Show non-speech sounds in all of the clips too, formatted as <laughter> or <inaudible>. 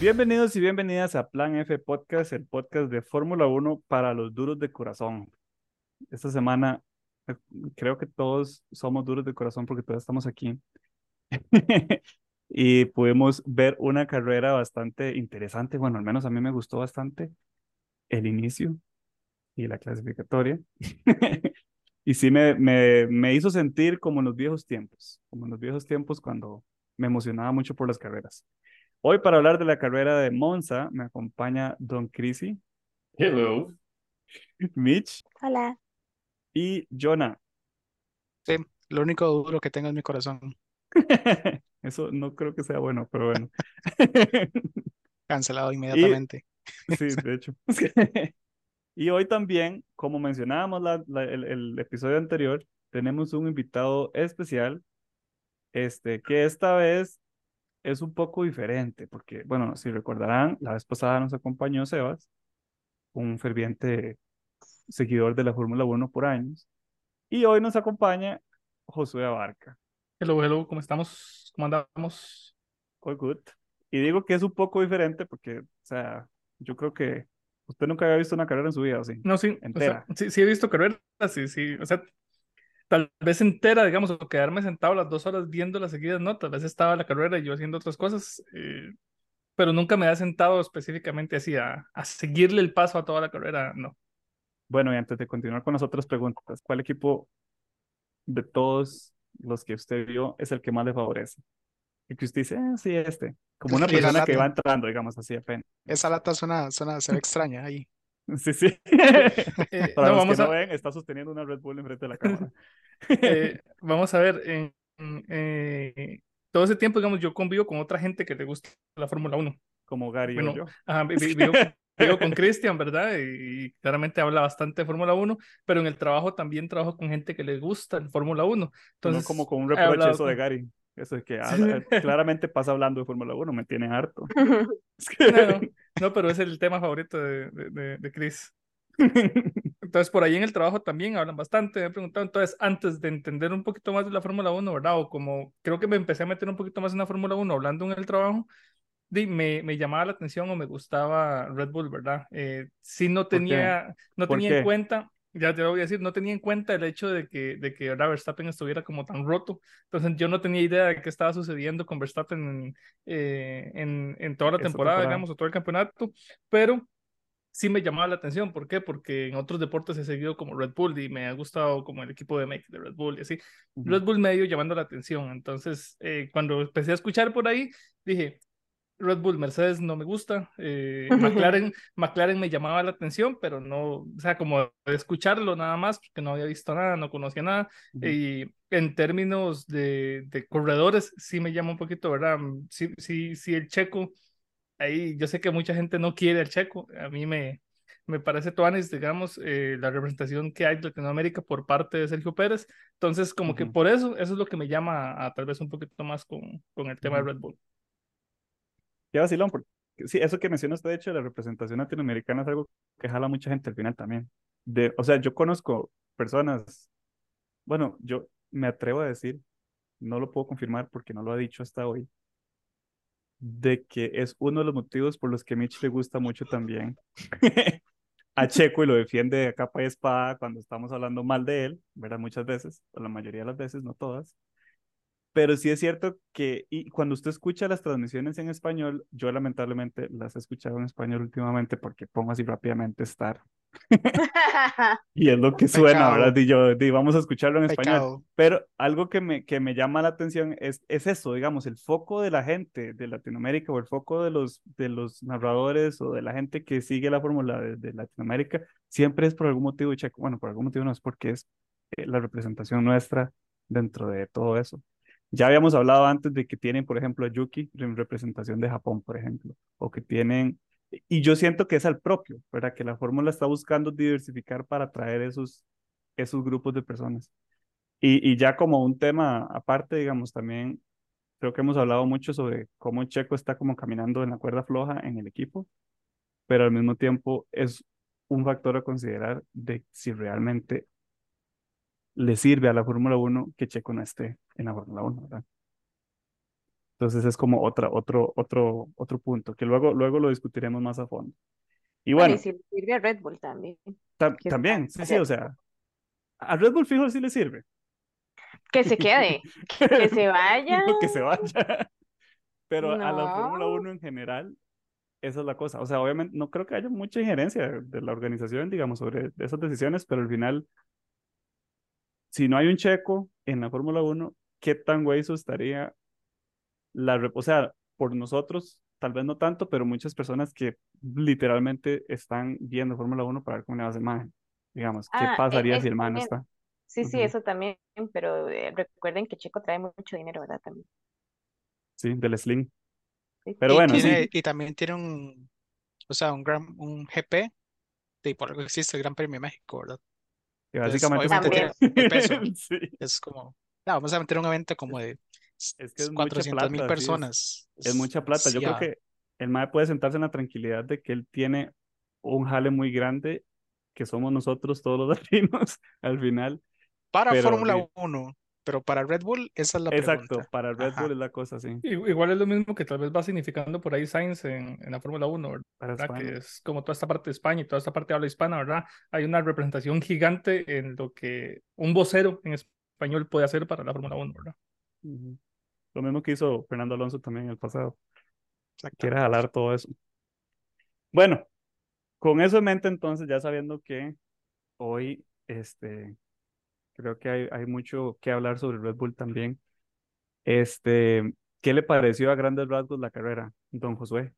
Bienvenidos y bienvenidas a Plan F Podcast, el podcast de Fórmula 1 para los duros de corazón. Esta semana eh, creo que todos somos duros de corazón porque todos estamos aquí. <laughs> y pudimos ver una carrera bastante interesante. Bueno, al menos a mí me gustó bastante el inicio y la clasificatoria. <laughs> y sí me, me, me hizo sentir como en los viejos tiempos, como en los viejos tiempos cuando me emocionaba mucho por las carreras. Hoy para hablar de la carrera de Monza me acompaña Don Crisi. Hello. Mitch. Hola. Y Jonah. Sí, lo único duro que tengo es mi corazón. <laughs> Eso no creo que sea bueno, pero bueno. <laughs> Cancelado inmediatamente. sí, de hecho. <laughs> y hoy también, como mencionábamos la, el, el, episodio anterior, tenemos un invitado especial, este, que esta vez es un poco diferente, porque, bueno, si recordarán, la vez pasada nos acompañó Sebas, un ferviente seguidor de la Fórmula 1 por años, y hoy nos acompaña Josué Abarca. Hello, hello, ¿cómo estamos? ¿Cómo andamos? All good. Y digo que es un poco diferente porque, o sea, yo creo que usted nunca había visto una carrera en su vida, ¿o sí? No, sí. Entera. O sea, sí, sí he visto carreras, sí, sí. O sea, tal vez entera, digamos, o quedarme sentado las dos horas viendo las seguidas, ¿no? Tal vez estaba la carrera y yo haciendo otras cosas, eh, pero nunca me ha sentado específicamente así a, a, seguirle el paso a toda la carrera, no. Bueno, y antes de continuar con las otras preguntas, ¿cuál equipo de todos los que usted vio es el que más le favorece? Y que usted dice, eh, sí, este, como una persona que va entrando, digamos así, apenas. Esa lata suena, suena, se ve <laughs> extraña ahí. <laughs> Sí, sí. eh, Para no, los vamos que no a... ven, está sosteniendo una Red Bull enfrente de la cámara. <laughs> eh, vamos a ver, en, eh, todo ese tiempo, digamos, yo convivo con otra gente que le gusta la Fórmula 1. Como Gary bueno, o yo. Ajá, vivo, <laughs> vivo con Cristian, ¿verdad? Y, y, claramente habla bastante de Fórmula 1, pero en el trabajo también trabajo con gente que le gusta el Fórmula 1. Entonces, no como con un reproche eso de Gary. Eso es que habla, claramente pasa hablando de Fórmula 1, me tiene harto. Es que... no, no, pero es el tema favorito de, de, de, Chris. <laughs> Entonces, por ahí en el trabajo también hablan bastante. Me he preguntado, entonces, antes de entender un poquito más de la Fórmula 1, ¿verdad? O como creo que me empecé a meter un poquito más en la Fórmula 1 hablando en el trabajo, me, me llamaba la atención o me gustaba Red Bull, ¿verdad? Eh, sí no tenía, no tenía en cuenta ya te lo voy a decir, no tenía en cuenta el hecho de que, de que ahora Verstappen estuviera como tan roto. Entonces yo no tenía idea de qué estaba sucediendo con Verstappen en, eh, en, en, toda la temporada, temporada, digamos, o todo el campeonato, pero sí me llamaba la atención. ¿Por qué? Porque en otros deportes he seguido como Red Bull y me ha gustado como el equipo de Make de Red Bull y así. Uh -huh. Red Bull me ha ido llamando la atención. Entonces, eh, cuando empecé a escuchar por ahí, dije, Red Bull, Mercedes no me gusta, eh, <laughs> McLaren, McLaren me llamaba la atención, pero no, o sea, como escucharlo nada más, porque no había visto nada, no conocía nada, uh -huh. y en términos de, de, corredores, sí me llama un poquito, ¿verdad? Sí, sí, sí, el checo, ahí yo sé que mucha gente no quiere al checo, a mí me, me parece Tuanis, digamos, eh, la representación que hay de Latinoamérica por parte de Sergio Pérez, entonces como uh -huh. que por eso, eso es lo que me llama a, a tal vez un poquito más con, con el tema uh -huh. de Red Bull. Qué vacilón, porque sí, eso que menciona usted, de hecho, de la representación latinoamericana es algo que jala mucha gente al final también. De, o sea, yo conozco personas, bueno, yo me atrevo a decir, no lo puedo confirmar porque no lo ha dicho hasta hoy, de que es uno de los motivos por los que Mitch le gusta mucho también <laughs> a Checo y lo defiende de capa y espada cuando estamos hablando mal de él, ¿verdad? Muchas veces, o la mayoría de las veces, no todas. Pero sí es cierto que y cuando usted escucha las transmisiones en español, yo lamentablemente las he escuchado en español últimamente porque pongo así rápidamente estar. <laughs> y es lo que suena, Pecado. ¿verdad? Y yo y vamos a escucharlo en Pecado. español. Pero algo que me, que me llama la atención es, es eso, digamos, el foco de la gente de Latinoamérica o el foco de los, de los narradores o de la gente que sigue la fórmula de, de, Latinoamérica, siempre es por algún motivo, checo. Bueno, por algún motivo no es porque es eh, la representación nuestra dentro de todo eso. Ya habíamos hablado antes de que tienen, por ejemplo, a Yuki en representación de Japón, por ejemplo, o que tienen, y yo siento que es al propio, ¿verdad? Que la fórmula está buscando diversificar para atraer esos, esos grupos de personas. Y, y ya como un tema aparte, digamos, también creo que hemos hablado mucho sobre cómo Checo está como caminando en la cuerda floja en el equipo, pero al mismo tiempo es un factor a considerar de si realmente le sirve a la Fórmula 1 que Checo no esté en la Fórmula 1, ¿verdad? Entonces es como otra, otro, otro, otro punto, que luego, luego lo discutiremos más a fondo. Y Bueno, y si le sirve a Red Bull también. también, sí, sí, o sea, a Red Bull fijo sí le sirve. Que se quede, <laughs> que se vaya. <laughs> No, que se vaya. <laughs> Pero a la Fórmula No. 1 en general, esa es la cosa. O sea, obviamente no creo que haya mucha injerencia de, de la organización, digamos, sobre esas decisiones, pero al final, si no hay un checo en la Fórmula 1, ¿qué tan hueso estaría la... O sea, por nosotros, tal vez no tanto, pero muchas personas que literalmente están viendo Fórmula 1 para ver cómo le va a imagen. Digamos, ¿qué Ah, e- pasaría si el man también. está? Sí, sí, eso también, pero eh, recuerden que Checo trae mucho dinero, ¿verdad? También. Sí, del Sling. Sí. Pero Y bueno, tiene, sí. y también tiene un, o sea, un gran, un GP, por algo existe el Gran Premio de México, ¿verdad? Entonces, básicamente es obviamente por- tiene el peso. <laughs> Sí. Es como, no, vamos a meter un evento como de Es que es mucha 400 mil plata, sí, es- personas. Es mucha plata. Yo creo que el MAE puede sentarse en la tranquilidad de que él tiene un jale muy grande, que somos nosotros todos los <laughs> latinos al final. Para Fórmula sí. 1, pero para Red Bull, esa es la Exacto, pregunta. para Red Ajá. Bull es la cosa así. I- Igual es lo mismo que tal vez va significando por ahí Sainz en, en la Fórmula 1, Para ¿verdad? Que España. es como toda esta parte de España y toda esta parte de habla hispana, ¿verdad? Hay una representación gigante en lo que un vocero en español puede hacer para la Fórmula 1, ¿verdad? Ujú. Lo mismo que hizo Fernando Alonso también en el pasado. Quiere jalar todo eso. Bueno, con eso en mente, entonces, ya sabiendo que hoy, este, creo que hay, hay mucho que hablar sobre Red Bull también. Este, ¿qué le pareció a grandes rasgos la carrera, don Josué?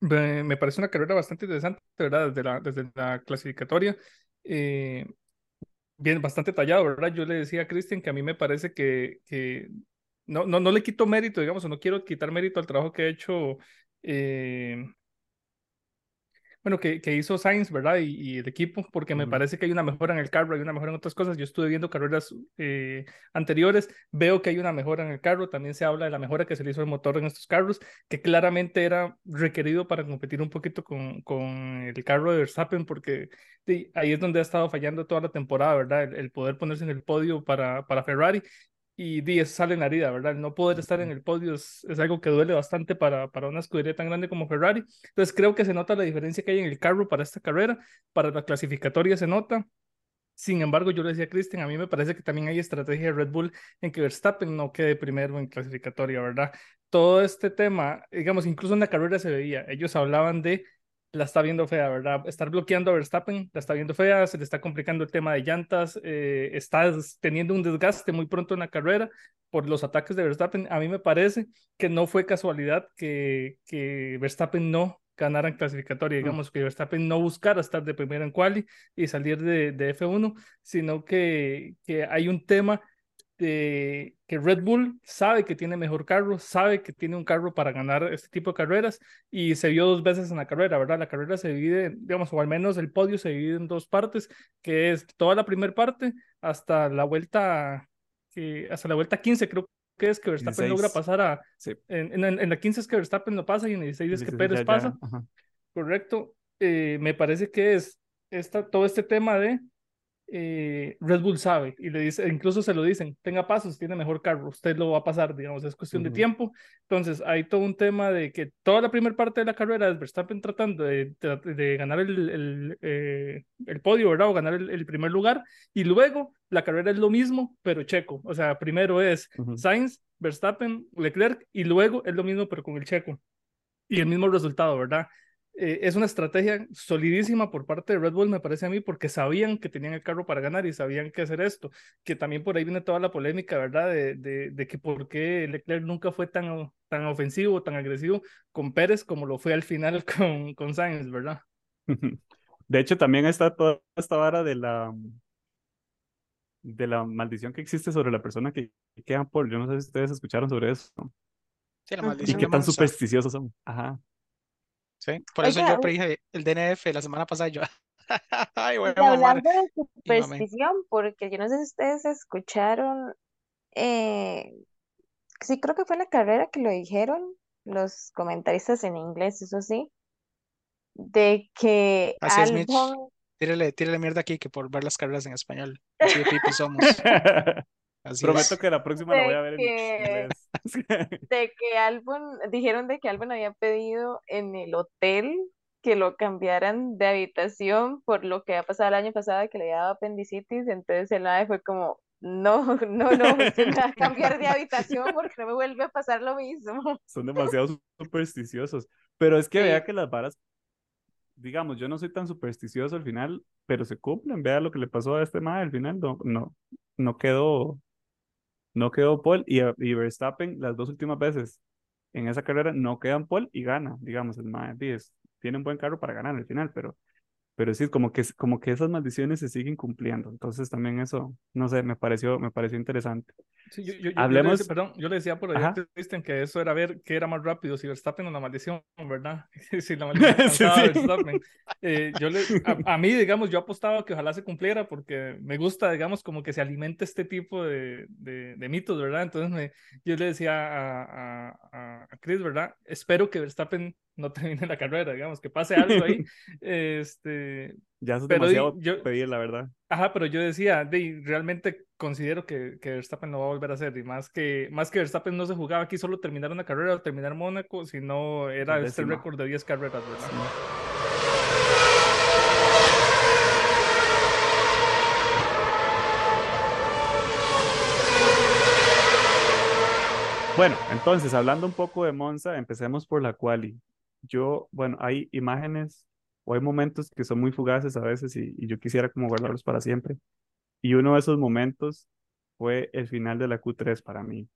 Me, parece una carrera bastante interesante, ¿verdad? Desde la, desde la clasificatoria. eh, bien, bastante tallado, ¿verdad? Yo le decía a Cristian que a mí me parece que, que no, no, no le quito mérito, digamos, o no quiero quitar mérito al trabajo que ha hecho, eh, bueno, que, que hizo Sainz, ¿verdad? Y, y el equipo, porque me parece que hay una mejora en el carro, hay una mejora en otras cosas. Yo estuve viendo carreras eh, anteriores, veo que hay una mejora en el carro, también se habla de la mejora que se le hizo al motor en estos carros, que claramente era requerido para competir un poquito con, con el carro de Verstappen, porque sí, ahí es donde ha estado fallando toda la temporada, ¿verdad? El, el poder ponerse en el podio para, para Ferrari. Y di, eso sale en la herida, ¿verdad? No poder estar en el podio es, es algo que duele bastante para, para una escudería tan grande como Ferrari. Entonces creo que se nota la diferencia que hay en el carro para esta carrera, para la clasificatoria se nota. Sin embargo, yo le decía a Cristian, a mí me parece que también hay estrategia de Red Bull en que Verstappen no quede primero en clasificatoria, ¿verdad? Todo este tema, digamos, incluso en la carrera se veía, ellos hablaban de la está viendo fea, ¿verdad? Estar bloqueando a Verstappen, la está viendo fea, se le está complicando el tema de llantas, eh, está teniendo un desgaste muy pronto en la carrera por los ataques de Verstappen. A mí me parece que no fue casualidad que, que Verstappen no ganara en clasificatoria, digamos, que Verstappen no buscara estar de primera en quali y salir de, de F1, sino que, que hay un tema de que Red Bull sabe que tiene mejor carro, sabe que tiene un carro para ganar este tipo de carreras y se vio dos veces en la carrera, ¿verdad? La carrera se divide, digamos, o al menos el podio se divide en dos partes, que es toda la primera parte hasta la vuelta, que, hasta la vuelta 15 creo que es que Verstappen 16. logra pasar a, Sí. en, en, en la 15 es que Verstappen lo pasa y en 16 es que 16 Pérez ya- ya, pasa, ajá. correcto. Eh, me parece que es esta, todo este tema de eh, Red Bull sabe y le dice, incluso se lo dicen, tenga pasos, tiene mejor carro, usted lo va a pasar, digamos, es cuestión de tiempo. Entonces, hay todo un tema de que toda la primera parte de la carrera es Verstappen tratando de, de, de ganar el, el, eh, el, podio, ¿verdad? O ganar el, el, primer lugar. Y luego la carrera es lo mismo, pero checo. O sea, primero es Ujú. Sainz, Verstappen, Leclerc y luego es lo mismo, pero con el checo. Y el mismo resultado, ¿verdad? Eh, es una estrategia solidísima por parte de Red Bull, me parece a mí, porque sabían que tenían el carro para ganar y sabían que hacer esto. Que también por ahí viene toda la polémica, ¿verdad? De, de, de que por qué Leclerc nunca fue tan, tan ofensivo, tan agresivo con Pérez como lo fue al final <laughs> con, con Sainz, ¿verdad? De hecho, también está toda esta vara de la de la maldición que existe sobre la persona que queda por. Yo no sé si ustedes escucharon sobre eso. Sí, la. Y maldición qué de tan supersticiosos son. Ajá. Sí, por eso yo predije el DNF la semana pasada y yo, <laughs> ay, Y hablando de <laughs> superstición, porque yo no sé si ustedes escucharon, eh, sí creo que fue en la carrera que lo dijeron, los comentaristas en inglés, eso sí, de que Así es, Mitch. Tírale, tírale mierda aquí que por ver las carreras en español. Así de somos. <laughs> Así Prometo es. que la próxima la voy a ver en que, inglés. <laughs> de que Albon, dijeron de que Albon había pedido en el hotel que lo cambiaran de habitación por lo que había pasado el año pasado que le daba apendicitis, entonces el AVE fue como, no, <laughs> no, no, a cambiar de habitación porque no me vuelve a pasar lo mismo. <laughs> Son demasiado supersticiosos. Pero es que Sí. vea que las varas, digamos, yo no soy tan supersticioso al final, pero se cumplen. Vea lo que le pasó a este mae al final. No, no, no quedó, no quedó Paul y, y Verstappen las dos últimas veces en esa carrera no quedan Paul y gana, digamos, el mae. tiene un buen carro para ganar al final, pero, pero sí, como que, como que esas maldiciones se siguen cumpliendo. Entonces también eso, no sé, me pareció, me pareció interesante. Sí, yo, yo- yo- yo le Hablemos- decía- perdón, yo le decía por ahí Christian que eso era ver qué era más rápido, si Verstappen o la maldición, ¿verdad? <laughs> Si la <laughs> maldición Sí, alcanzaba sí. Verstappen. Eh, yo le, a, a mí, digamos, yo apostaba que ojalá se cumpliera porque me gusta, digamos, como que se alimente este tipo de, de, de mitos, ¿verdad? Entonces me, yo le decía a, a- a Chris, ¿verdad? Espero que Verstappen no <laughs> termine la carrera, digamos, que pase algo ahí. Este, Ya es Pero di- demasiado yo- pedir, la verdad. Ajá, pero yo decía, de, realmente considero que, que Verstappen no va a volver a hacer, y más que, más que Verstappen no se jugaba aquí solo terminar una carrera o terminar Mónaco, sino era este récord de 10 carreras, ¿verdad? Bueno, entonces, hablando un poco de Monza, empecemos por la quali. Yo, bueno, hay imágenes hay momentos que son muy fugaces a veces y, y yo quisiera como guardarlos para siempre. Y uno de esos momentos fue el final de la Q3 para mí.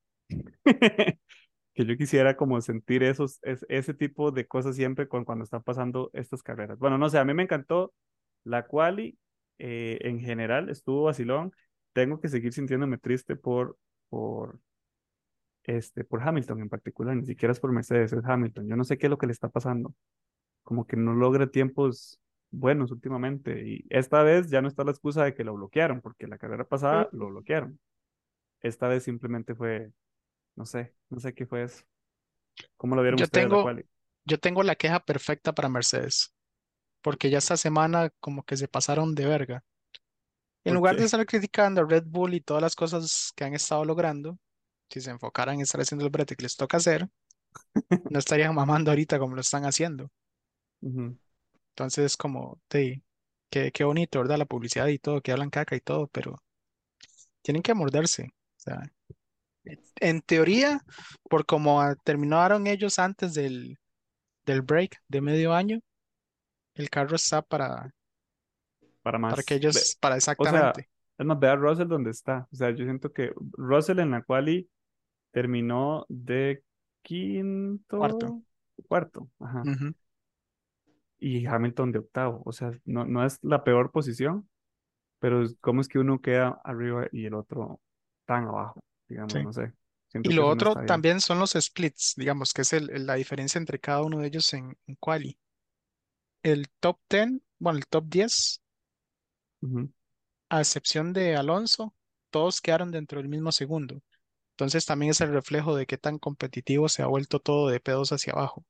<laughs> Que yo quisiera como sentir esos, es- ese tipo de cosas siempre con, cuando están pasando estas carreras. Bueno, no sé, a mí me encantó la quali eh, en general, estuvo vacilón. Tengo que seguir sintiéndome triste por, por, este, por Hamilton en particular, ni siquiera es por Mercedes, es Hamilton. Yo no sé qué es lo que le está pasando. Como que no logra tiempos buenos últimamente. Y esta vez ya no está la excusa de que lo bloquearon, porque la carrera pasada lo bloquearon. Esta vez simplemente fue, no sé, no sé qué fue eso. ¿Cómo lo vieron Yo ustedes tengo-? Yo tengo la queja perfecta para Mercedes, porque ya esta semana como que se pasaron de verga. En ¿Por lugar qué? de estar criticando a Red Bull y todas las cosas que han estado logrando, si se enfocaran en estar haciendo el brete que les toca hacer, no estarían mamando ahorita como lo están haciendo. Ujú. Entonces es como, de, qué, qué bonito, ¿verdad? La publicidad y todo, que hablan caca y todo, pero tienen que morderse. O sea, en teoría, por como ah, terminaron ellos antes del, del break de medio año, el carro está para, Para más. para que Ve- ellos, para O sea, exactamente. es más, ve a Russell donde está. O sea, yo siento que Russell en la quali terminó de quinto, Cuarto. cuarto, ajá. Ujú. Y Hamilton de octavo. O sea, no, no es la peor posición, pero ¿cómo es que uno queda arriba y el otro tan abajo? Digamos, Sí. no sé. Siento Y lo otro también son los splits, digamos, que es el- la diferencia entre cada uno de ellos en, en quali. El top 10, bueno, el top 10, Ujú, a excepción de Alonso, todos quedaron dentro del mismo segundo. Entonces también es el reflejo de qué tan competitivo se ha vuelto todo de pedos hacia abajo.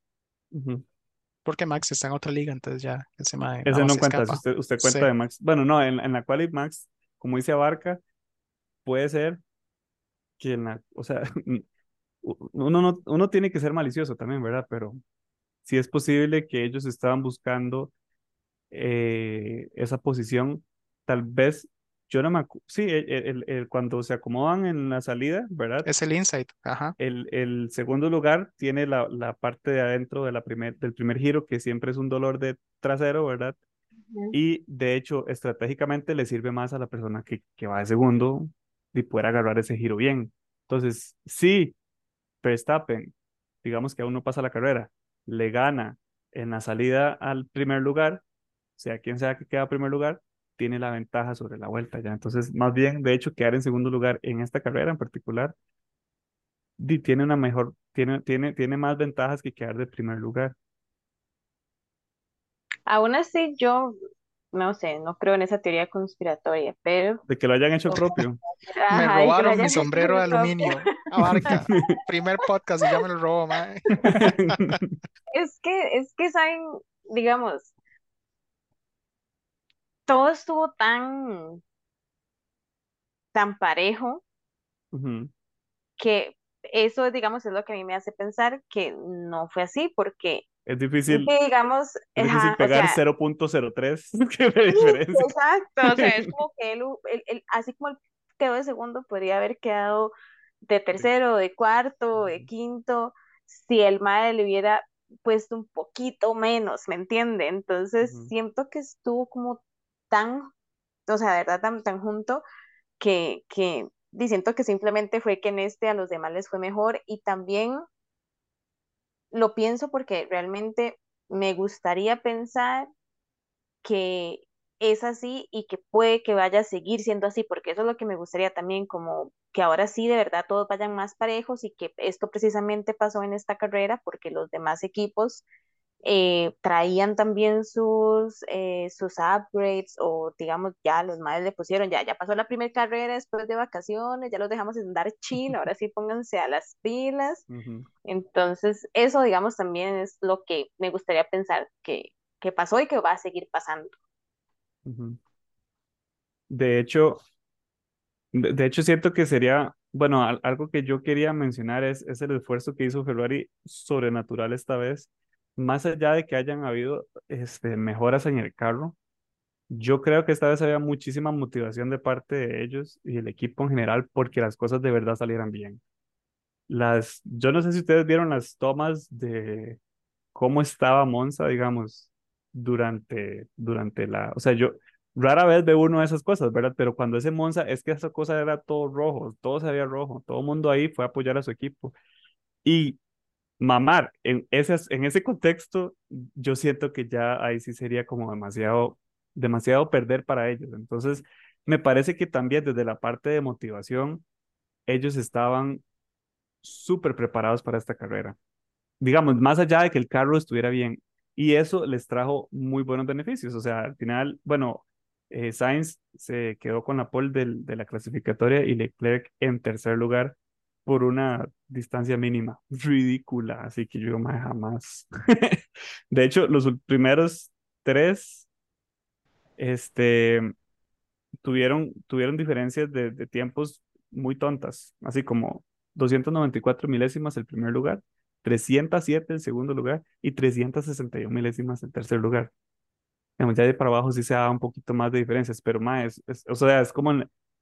Porque Max está en otra liga, entonces ya ese mae Ese no cuenta, si escapa. usted, usted cuenta Sí. de Max. Bueno, no, en, en la quali Max, como dice Abarca, puede ser que en la, o sea, <laughs> uno, no, uno tiene que ser malicioso también, ¿verdad? Pero sí es posible que ellos estaban buscando eh, esa posición, tal vez, yo no me acu- sí, el- el- el- cuando se acomodan en la salida, ¿verdad? Es el insight, ajá. El, el segundo lugar tiene la, la parte de adentro de la primer, del primer giro, que siempre es un dolor de trasero, ¿verdad? Y de hecho, estratégicamente le sirve más a la persona que, que va de segundo y poder agarrar ese giro bien. Entonces, si Verstappen, digamos que aún no pasa la carrera, le gana en la salida al primer lugar, sea quien sea que queda primer lugar, tiene la ventaja sobre la vuelta ya. Entonces, más bien, de hecho, quedar en segundo lugar en esta carrera en particular, tiene una mejor, tiene, tiene, tiene más ventajas que quedar de primer lugar. Aún así, yo no sé, no creo en esa teoría conspiratoria, pero De que lo hayan hecho <laughs> propio. Me robaron mi sombrero de aluminio. Abarca. <laughs> Primer podcast y ya me lo robó, mae. <laughs> Es que, es que saben, digamos, todo estuvo tan, tan parejo que eso, digamos, es lo que a mí me hace pensar que no fue así, porque es difícil, digamos, es difícil ajá, o pegar sea, 0.03, <laughs> que me diferencia. exacto, o sea, es <laughs> como que él, él- él- así como él quedó de segundo, podría haber quedado de tercero, de cuarto, de quinto, si el mae le hubiera puesto un poquito menos, ¿me entiende? Entonces siento que estuvo como tan, o sea, de verdad tan, tan junto que, que siento que simplemente fue que en este a los demás les fue mejor y también lo pienso porque realmente me gustaría pensar que es así y que puede que vaya a seguir siendo así, porque eso es lo que me gustaría también, como que ahora sí de verdad todos vayan más parejos y que esto precisamente pasó en esta carrera porque los demás equipos eh, traían también sus, eh, sus upgrades o digamos ya los madres le pusieron, ya, ya pasó la primera carrera después de vacaciones, ya los dejamos en dar chill, ahora <laughs> sí pónganse a las pilas. Entonces, eso digamos también es lo que me gustaría pensar que, que pasó y que va a seguir pasando. De hecho, de, de hecho siento que sería, bueno, al- algo que yo quería mencionar es, es el esfuerzo que hizo Ferrari sobrenatural esta vez, más allá de que hayan habido este, mejoras en el carro. Yo creo que esta vez había muchísima motivación de parte de ellos y el equipo en general porque las cosas de verdad salieran bien. Las, yo no sé si ustedes vieron las tomas de cómo estaba Monza, digamos, durante, durante la, o sea, yo rara vez veo uno de esas cosas, ¿verdad? Pero cuando ese Monza, es que esa cosa era todo rojo, todo se veía rojo, todo el mundo ahí fue a apoyar a su equipo. Y mamar en ese, en ese contexto, yo siento que ya ahí sí sería como demasiado, demasiado perder para ellos. Entonces, me parece que también desde la parte de motivación, ellos estaban súper preparados para esta carrera. Digamos, más allá de que el carro estuviera bien. Y eso les trajo muy buenos beneficios. O sea, al final, bueno, eh, Sainz se quedó con la pole del, de la clasificatoria y Leclerc en tercer lugar por una distancia mínima, <laughs> ridícula, así que yo más jamás. <laughs> De hecho, los primeros tres, este, tuvieron, tuvieron diferencias de, tiempos muy tontas, así como 294 milésimas el primer lugar, 307 el segundo lugar y 361 milésimas el tercer lugar. Ya de para abajo sí se da un poquito más de diferencias, pero más, o sea, es como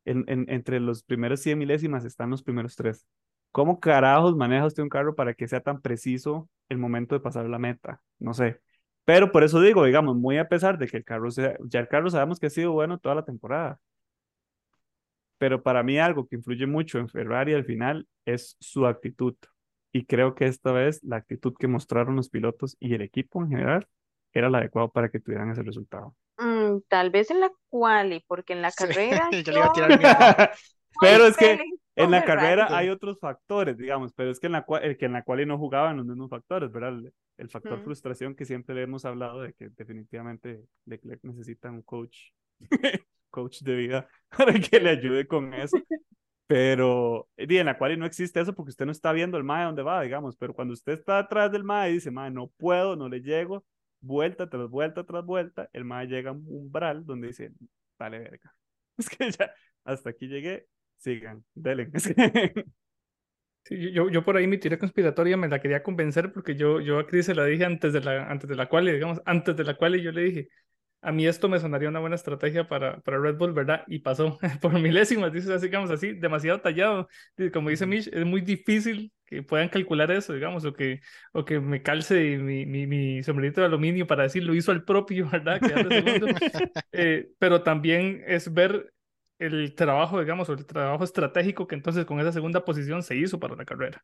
en- en- entre los primeros 100 milésimas están los primeros tres. ¿Cómo carajos maneja usted un carro para que sea tan preciso el momento de pasar la meta? No sé. Pero por eso digo, digamos, muy a pesar de que el carro sea, ya el carro sabemos que ha sido bueno toda la temporada, pero para mí algo que influye mucho en Ferrari al final es su actitud. Y creo que esta vez la actitud que mostraron los pilotos y el equipo en general era la adecuada para que tuvieran ese resultado. Mm, tal vez en la quali, porque en la Sí, carrera yo <laughs> yo le iba a tirar el mismo. <laughs> Pero es que en la carrera hay otros factores, digamos, pero es que en la, cua- el que en la cual no jugaban los mismos factores, ¿verdad? El, el factor Ujú. frustración que siempre le hemos hablado de que definitivamente Leclerc necesita un coach, <laughs> coach de vida para que le ayude con eso. Pero y en la cual no existe eso porque usted no está viendo el MAE dónde va, digamos, pero cuando usted está atrás del MAE y dice, MAE, no puedo, no le llego, vuelta tras vuelta tras vuelta, el MAE llega a un umbral donde dice, vale verga. <laughs> Es que ya, hasta aquí llegué, sigan, delen. <laughs> Sí, yo, yo por ahí mi teoría conspiratoria me la quería convencer porque yo, yo a Chris se la dije antes de la, antes de la cual, digamos, antes de la cual yo le dije, a mí esto me sonaría una buena estrategia para, para Red Bull, ¿verdad? Y pasó <laughs> por milésimas, dices así, digamos así, demasiado tallado. Como dice Mitch, es muy difícil que puedan calcular eso, digamos, o que, o que me calce mi, mi, mi sombrerito de aluminio para decir, lo hizo al propio, <laughs> ¿verdad? <laughs> Eh, pero también es ver el trabajo, digamos, o el trabajo estratégico que entonces con esa segunda posición se hizo para la carrera.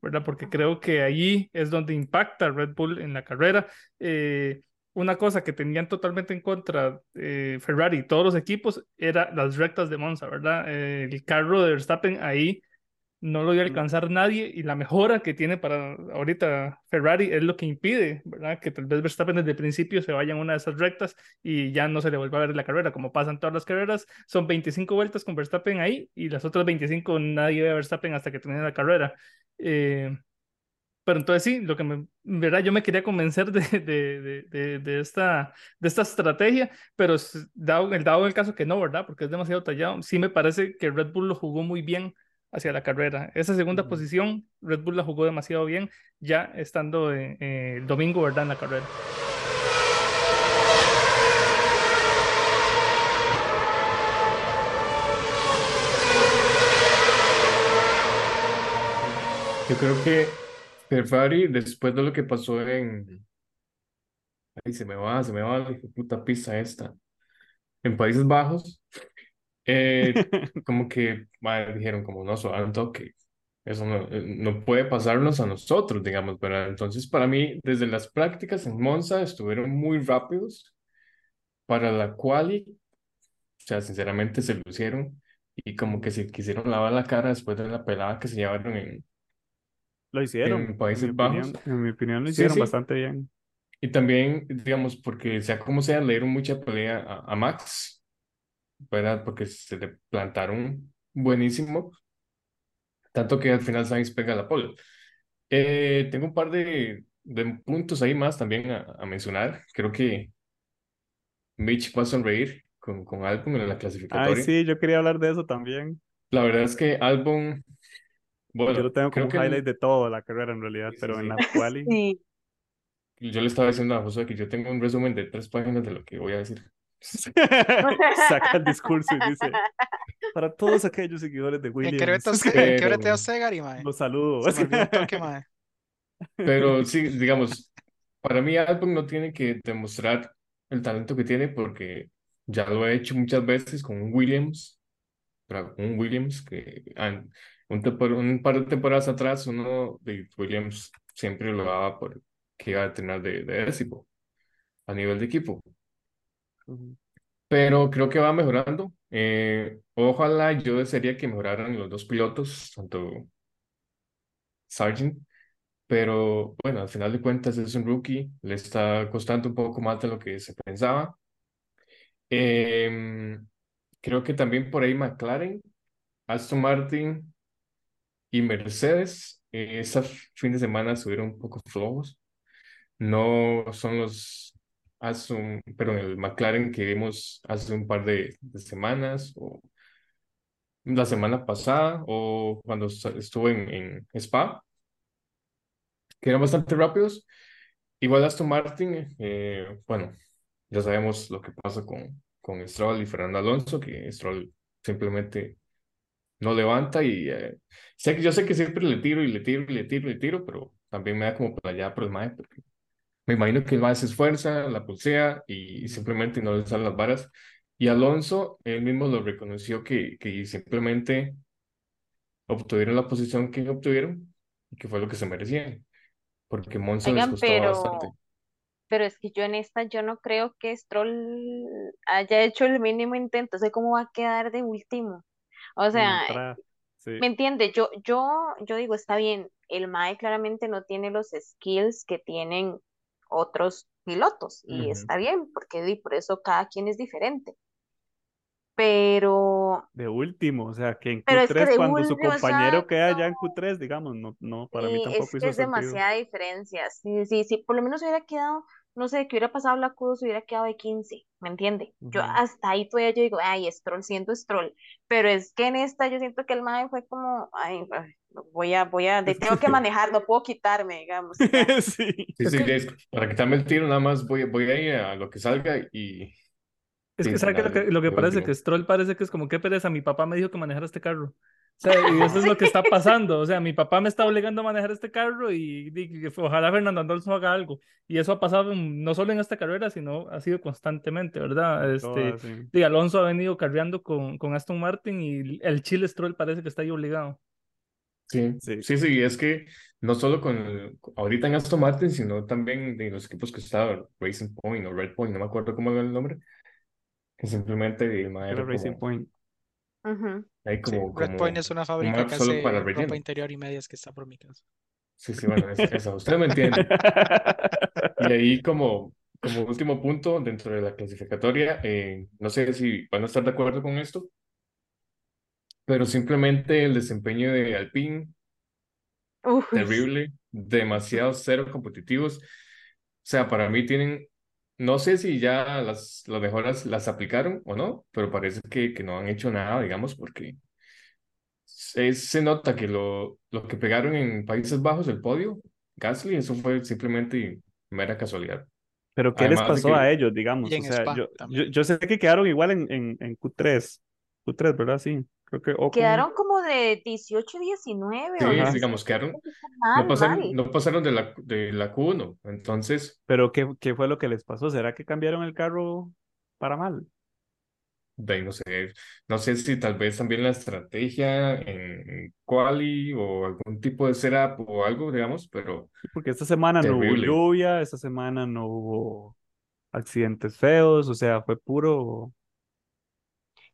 ¿verdad? Porque creo que allí es donde impacta Red Bull en la carrera. Eh, una cosa que tenían totalmente en contra eh, Ferrari y todos los equipos era las rectas de Monza, ¿verdad? Eh, el carro de Verstappen ahí no lo iba a alcanzar nadie y la mejora que tiene para ahorita Ferrari es lo que impide, ¿verdad? Que tal vez Verstappen desde el principio se vaya en una de esas rectas y ya no se le vuelva a ver la carrera, como pasan todas las carreras, son 25 vueltas con Verstappen ahí y las otras 25 nadie ve a Verstappen hasta que termine la carrera. Eh, pero entonces sí, lo que me, ¿verdad? Yo me quería convencer de, de, de, de, esta, de esta estrategia, pero dado, el dado el caso que no, ¿verdad? Porque es demasiado tallado, sí me parece que Red Bull lo jugó muy bien hacia la carrera. Esa segunda posición, Red Bull la jugó demasiado bien, ya estando eh, eh, el domingo, ¿verdad? En la carrera. Yo creo que Ferrari, después de lo que pasó en. Ay, se me va, se me va la puta pista esta. En Países Bajos, eh, <laughs> como que madre, dijeron, como no, suave toque. Eso no, eh, no puede pasarnos a nosotros, digamos, ¿verdad? Entonces, para mí, desde las prácticas en Monza estuvieron muy rápidos. Para la quali, o sea, sinceramente se lucieron y como que se quisieron lavar la cara después de la pelada que se llevaron en, Lo hicieron, en en mi Países opinión, Bajos. en mi opinión lo Sí, hicieron sí. bastante bien. Y también, digamos, porque sea como sea, le dieron mucha pelea a, a Max, ¿verdad? Porque se le plantaron buenísimo, tanto que al final Sainz pega la pole. Eh, tengo un par de, de puntos ahí más también a, a mencionar. Creo que Mitch va a sonreír con, con Albon en la Ay, clasificatoria. sí, yo quería hablar de eso también. La verdad es que Albon, Yo bueno, lo tengo como un que highlight de toda la carrera en realidad, Sí, sí, pero en la quali Sí, yo le estaba diciendo a José que yo tengo un resumen de tres páginas de lo que voy a decir. <laughs> saca el discurso y dice, para todos aquellos seguidores de ¿En qué hora Williams, <laughs> en qué hora Gary, mae? los saludo. Se toque, <laughs> mae. Pero sí, digamos, para mí Albon no tiene que demostrar el talento que tiene porque ya lo he hecho muchas veces con un Williams, ¿verdad? un Williams que un, un par de temporadas atrás uno de Williams siempre lo daba por que iba a tener de, de décimo a nivel de equipo. Pero creo que va mejorando. Eh, ojalá yo desearía que mejoraran los dos pilotos, tanto Sargent, pero bueno, al final de cuentas es un rookie, le está costando un poco más de lo que se pensaba. Em, creo que también por ahí McLaren, Aston Martin y Mercedes, eh, este fin de semana estuvieron un poco flojos. No son los Aston, pero el McLaren que vimos hace un par de, de semanas o la semana pasada o cuando est- estuve en, en Spa, que eran bastante rápidos. Igual Aston Martin, eh, bueno, ya sabemos lo que pasa con, con Stroll y Fernando Alonso, que Stroll simplemente no levanta y eh, sé que yo sé que siempre le tiro y le tiro y le tiro y le tiro, pero también me da como para allá por el mae, porque me imagino que el mae se esfuerza, la pulsea y simplemente no le salen las varas. Y Alonso, él mismo lo reconoció que, que simplemente obtuvieron la posición que obtuvieron y que fue lo que se merecían, porque Monza les oigan, costó bastante. pero, pero es que yo en esta, yo no creo que Stroll haya hecho el mínimo intento, sé cómo va a quedar de último. O sea, sí. ¿me entiendes? Yo, yo, yo digo, está bien, el MAE claramente no tiene los skills que tienen otros pilotos, y está bien, porque di, por eso cada quien es diferente. Pero, De último, o sea, que en pero es que Q3 de cuando su compañero queda ya en exacto. Q3, digamos, no, no, para mí tampoco es hizo que es sentido. demasiada diferencia. Sí, sí, sí, por lo menos hubiera quedado, no sé, que hubiera pasado la Q2, hubiera quedado de 15, ¿me entiende? Yo hasta ahí todavía yo digo, ay, Stroll siendo Stroll, pero es que en esta yo siento que el mae fue como, ay, ay, voy a, voy a, tengo que manejar, no puedo quitarme, digamos. <laughs> Sí. Sí, Es sí, que- es- para quitarme el tiro nada más voy, voy a ir a lo que salga y Es que, ¿sabe qué? Lo que, lo que parece? último. Que Stroll parece que es como, qué pereza, mi papá me dijo que manejara este carro. Sea, y eso es lo que está pasando. O sea, mi papá me está obligando a manejar este carro y, y ojalá Fernando Alonso haga algo. Y eso ha pasado en- no solo en esta carrera, sino ha sido constantemente, ¿verdad? Este, Todas, sí. y Alonso ha venido carreando con, con Aston Martin y el Chile Stroll parece que está ahí obligado. sí, Sí. sí, sí, es que no solo con el- ahorita en Aston Martin, sino también de los equipos que estaban, Racing Point o Red Point, no me acuerdo cómo era el nombre, que simplemente era Racing como, Point. Ujú. ahí Sí, como, Red como Point es una un fábrica app que solo hace para ropa relleno. interior y medias que está por mi casa. Sí, sí, bueno, es, esa, usted me entiende. <laughs> Y ahí como, como último punto dentro de la clasificatoria, eh, no sé si van a estar de acuerdo con esto, pero simplemente el desempeño de Alpine terrible, demasiado cero competitivos. O sea, para mí tienen, no sé si ya las, las mejoras las aplicaron o no, pero parece que, que no han hecho nada, digamos, porque es- se nota que lo, lo que pegaron en Países Bajos, el podio, Gasly, eso fue simplemente mera casualidad. Pero ¿qué les Además de pasó a ellos, digamos? Y O en sea, Spa yo, yo, yo sé que quedaron igual en, en, en Q3. Q3, ¿verdad? Sí. Creo que Ocon- Quedaron como de 18, 19 Sí, o digamos, quedaron, mal, no pasaron, mal. no pasaron de la, de la Q1. Entonces, Pero ¿qué, qué fue lo que les pasó? ¿Será que cambiaron el carro para mal? de ahí no sé, no sé si tal vez también la estrategia en quali o algún tipo de setup o algo, digamos, pero Porque esta semana no hubo lluvia, esta semana no hubo accidentes feos, o sea, fue puro...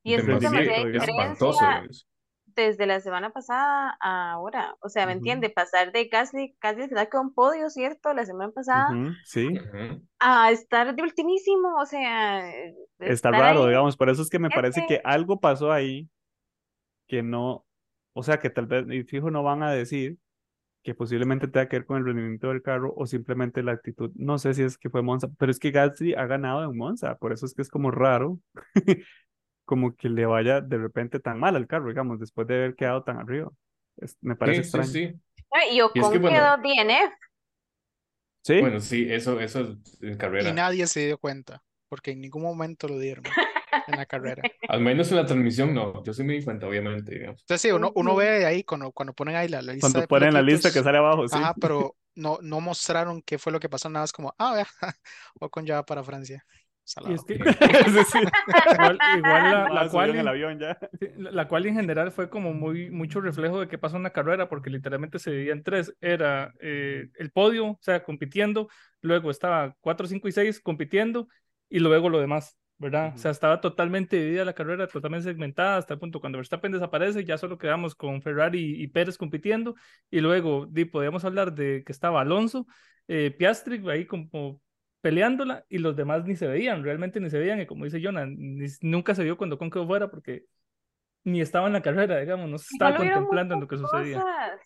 Y es digamos. espantoso. diferencia desde la semana pasada a ahora. O sea, ¿me Ujú. entiende? Pasar de Gasly, Gasly se da que un podio, ¿cierto? La semana pasada, Ujú, sí, Ujú. a estar de ultimísimo. O sea, de está raro, ahí. digamos, por eso es que me parece que algo pasó ahí que no, o sea, que tal vez, y fijo, no van a decir que posiblemente tenga que ver con el rendimiento del carro o simplemente la actitud. No sé si es que fue Monza, pero es que Gasly ha ganado en Monza, por eso es que es como raro, como que le vaya de repente tan mal al carro, digamos, después de haber quedado tan arriba. Es- me parece Sí, sí, extraño. sí. Y Ocon que, bueno, quedó DNF. Sí, Bueno, sí, eso, eso es en Y carrera. nadie se dio cuenta, porque en ningún momento lo dieron en la <laughs> carrera. Al menos en la transmisión no, yo sí me di cuenta, obviamente, digamos. Entonces sí, uno, uno ve ahí cuando, cuando ponen ahí la, la lista cuando de ponen la lista que sale abajo, sí. Ajá, pero no, no mostraron qué fue lo que pasó, nada más como, ah, vea, Ocon ya va para Francia. Y es que <laughs> <laughs> Sí, igual, igual la, la subió en el quali, avión ya. sí, la, la quali en general fue como muy mucho reflejo de qué pasó en la carrera, porque literalmente se dividía en tres. Era eh, el podio, o sea, compitiendo, luego estaba 4, 5 y 6 compitiendo, y luego lo demás, ¿verdad? Ujú. O sea, estaba totalmente dividida la carrera, totalmente segmentada, hasta el punto cuando Verstappen desaparece, ya solo quedamos con Ferrari y Pérez compitiendo, y luego di, podíamos hablar de que estaba Alonso, eh, Piastri ahí como peleándola y los demás ni se veían, realmente ni se veían y como dice Jonah, ni- nunca se vio cuando Con quedó fuera porque ni estaba en la carrera, digamos, no se estaba contemplando en lo que sucedía. cosas.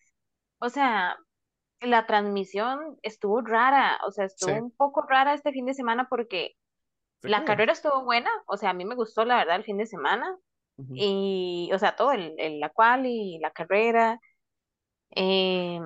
O sea, la transmisión estuvo rara. O sea, estuvo Sí. un poco rara este fin de semana porque ¿Se la carrera estuvo buena. O sea, a mí me gustó la verdad el fin de semana. Ujú. Y, o sea, todo, el, el- la quali y la carrera. Eh,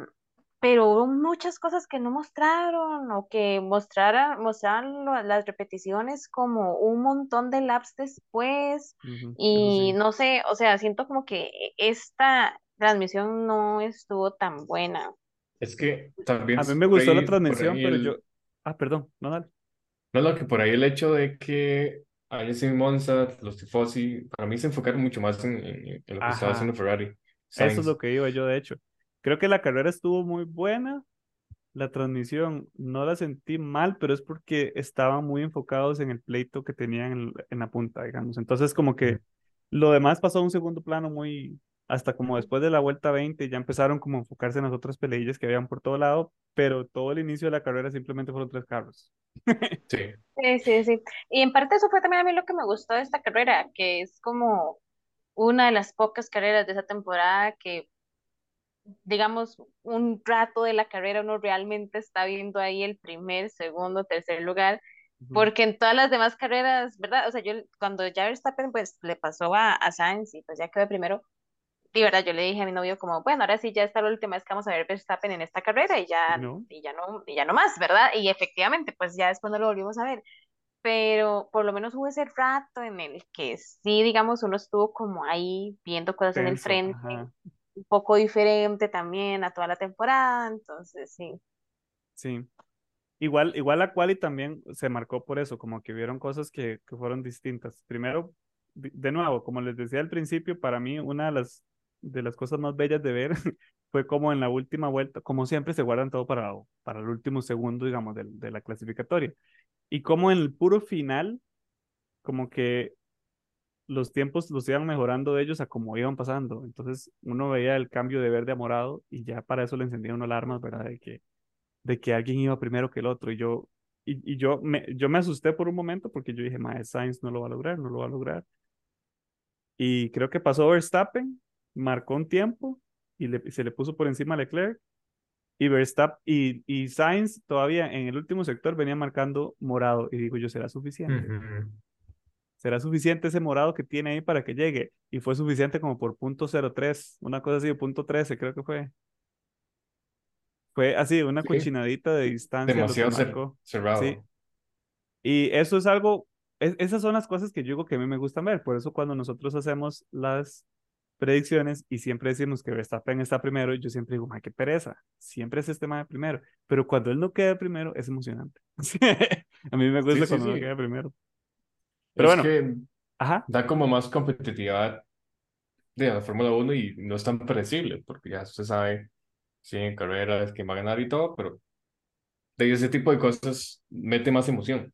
pero hubo muchas cosas que no mostraron o que mostraran, mostraron lo- las repeticiones como un montón de laps después. Y sí. no sé, o sea, siento como que esta transmisión no estuvo tan buena. Es que también A mí me gustó la transmisión, pero el- yo... Ah, perdón, no, dale. No, no, que por ahí el hecho de que ahí en Monza, los tifosi, para mí se enfocaron mucho más en, en- en lo que estaba haciendo Ferrari. Eso es lo que iba yo, de hecho. Creo que la carrera estuvo muy buena. La transmisión no la sentí mal, pero es porque estaban muy enfocados en el pleito que tenían en, en la punta, digamos. Entonces, como que lo demás pasó a un segundo plano muy, hasta como después de la vuelta 20, ya empezaron como a enfocarse en las otras peleillas que habían por todo lado, pero todo el inicio de la carrera simplemente fueron tres carros. <laughs> Sí, Sí, sí, sí. Y en parte eso fue también a mí lo que me gustó de esta carrera, que es como una de las pocas carreras de esa temporada que, digamos, un rato de la carrera uno realmente está viendo ahí el primer, segundo, tercer lugar, Ujú. porque en todas las demás carreras, ¿verdad? O sea, yo cuando ya Verstappen pues le pasó a, a Sainz y pues ya quedó primero, y verdad, yo le dije a mi novio como, bueno, ahora sí ya está la última vez que vamos a ver Verstappen en esta carrera y ya, no. y ya no, y ya no más, ¿verdad? Y efectivamente, pues ya después no lo volvimos a ver. Pero por lo menos hubo ese rato en el que sí, digamos, uno estuvo como ahí viendo cosas en el frente, ajá. Un poco diferente también a toda la temporada, entonces sí. Sí. Igual, igual la quali también se marcó por eso, como que vieron cosas que, que fueron distintas. Primero, de de nuevo, como les decía al principio, para mí una de las, de las cosas más bellas de ver <laughs> fue como en la última vuelta, como siempre se guardan todo para, para el último segundo, digamos, del- de, la clasificatoria. Y como en el puro final, como que los tiempos los iban mejorando de ellos a como iban pasando. Entonces uno veía el cambio de verde a morado y ya para eso le encendía uno alarmas, ¿verdad? De que de que alguien iba primero que el otro. Y yo, y, yo, me, yo me asusté por un momento porque yo dije, Mae, Sainz no lo va a lograr, no lo va a lograr. Y creo que pasó Verstappen, marcó un tiempo y se le puso por encima a Leclerc. Y Verstappen y, y Sainz todavía en el último sector venía marcando morado. Y digo yo, ¿será suficiente? ¿Será suficiente ese morado que tiene ahí para que llegue? Y fue suficiente como por punto 03, una cosa así, punto 13 creo que fue. Fue así, una Sí. cochinadita de distancia. Demasiado cer- marcó. cerrado. Sí. Y eso es algo, es- esas son las cosas que yo digo que a mí me gustan ver. Por eso cuando nosotros hacemos las predicciones y siempre decimos que Verstappen está primero, yo siempre digo, ay, qué pereza. Siempre es este de primero. Pero cuando él no queda primero, es emocionante. <laughs> a mí me gusta sí, cuando no queda primero. Pero es bueno. que Ajá. da como más competitividad de la Fórmula 1 y no es tan predecible, porque ya usted sabe, sí, en carreras quién va a ganar y todo, pero de ese tipo de cosas mete más emoción.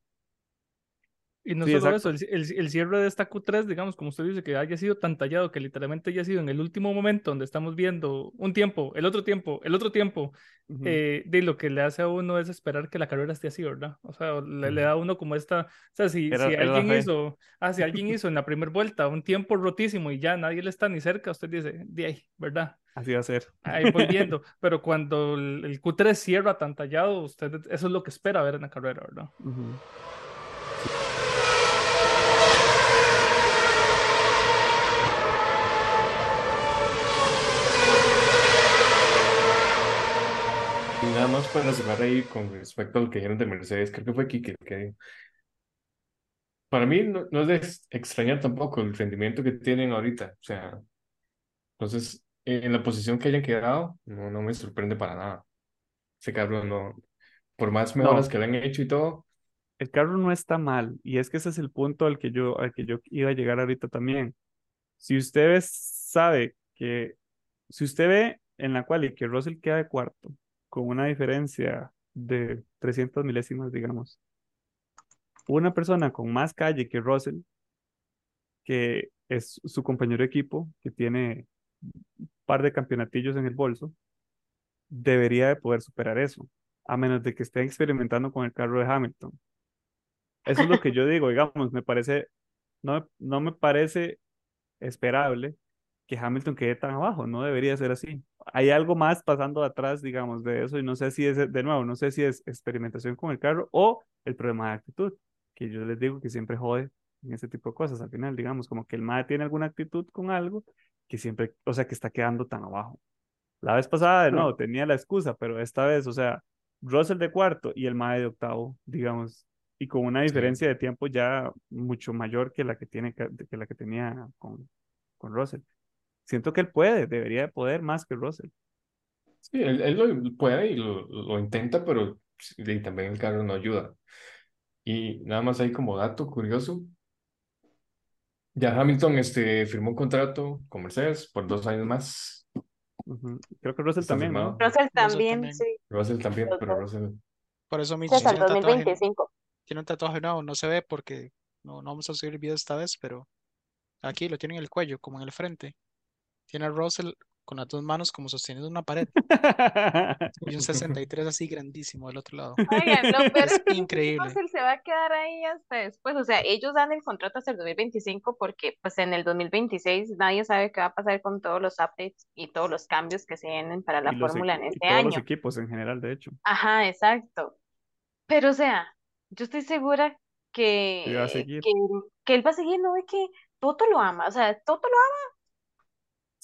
Y no Sí, solo exacto. eso, el, el- el cierre de esta Q3, digamos, como usted dice, que haya sido tan tallado, que literalmente haya sido en el último momento donde estamos viendo un tiempo, el otro tiempo, el otro tiempo, Ujú. eh, de lo que le hace a uno es esperar que la carrera esté así, ¿verdad? O sea, le, le da a uno como esta, o sea, si, Era- si alguien hizo, ah, si alguien <laughs> hizo en la primera vuelta un tiempo rotísimo y ya nadie le está ni cerca, usted dice, de ahí, ¿verdad? Así va a ser. Ahí voy <laughs> viendo, pero cuando el, el Q3 cierra tan tallado, usted, eso es lo que espera ver en la carrera, ¿verdad? Ujú. Y nada más para cerrar ahí con respecto a lo que dijeron de Mercedes, creo que fue Kike el que dijo. Para mí no, no es de ex- extrañar tampoco el rendimiento que tienen ahorita. O sea, entonces, en la posición que hayan quedado, no, no me sorprende para nada. Ese carro no, por más mejoras No. que le han hecho y todo, El carro no está mal, y es que ese es el punto al que yo, al que yo iba a llegar ahorita también. Si usted sabe que, si usted ve en la cual y que Russell queda de cuarto, con una diferencia de 300 milésimas, digamos, una persona con más calle que Russell, que es su compañero de equipo, que tiene un par de campeonatillos en el bolso, debería de poder superar eso, a menos de que esté experimentando con el carro de Hamilton. Eso es lo que <laughs> yo digo, digamos, me parece, no, no me parece esperable que Hamilton quede tan abajo, no debería ser así. Hay algo más pasando atrás, digamos, de eso, y no sé si es, de nuevo, no sé si es experimentación con el carro o el problema de actitud, que yo les digo que siempre jode en ese tipo de cosas, al final, digamos, como que el MAE tiene alguna actitud con algo que siempre, o sea, que está quedando tan abajo. La vez pasada, de nuevo, tenía la excusa, pero esta vez, o sea, Russell de cuarto y el MAE de octavo, digamos, y con una diferencia de tiempo ya mucho mayor que la que tiene que, la que tenía con, con Russell. Siento que él puede, debería de poder más que Russell. sí, él, él lo puede y lo, lo intenta, pero y también el carro no ayuda. Y nada más ahí como dato curioso, ya Hamilton este, firmó un contrato con Mercedes por dos años más. Ujú. Creo que Russell también, ¿no? Russell Russell también, también. sí. Russell también, pero. Russell Por eso mismo hasta el tiene un tatuaje, 2025. tiene un tatuaje nuevo, no se ve porque no, no vamos a subir el video esta vez, pero aquí lo tiene en el cuello, como en el frente. Tiene a Russell con las dos manos como sosteniendo una pared <laughs> y un 63 así grandísimo del otro lado. Oigan, <laughs> Es increíble. Russell se va a quedar ahí hasta después. O sea, ellos dan el contrato hasta el 2025 porque pues en el 2026 nadie sabe qué va a pasar con todos los updates y todos los cambios que se vienen para la fórmula en y este todos los año. equipos en general, de hecho. Ajá, exacto. Pero o sea, yo estoy segura Y va a que, que, que él va a seguir, no es que Toto lo ama, o sea, Toto lo ama.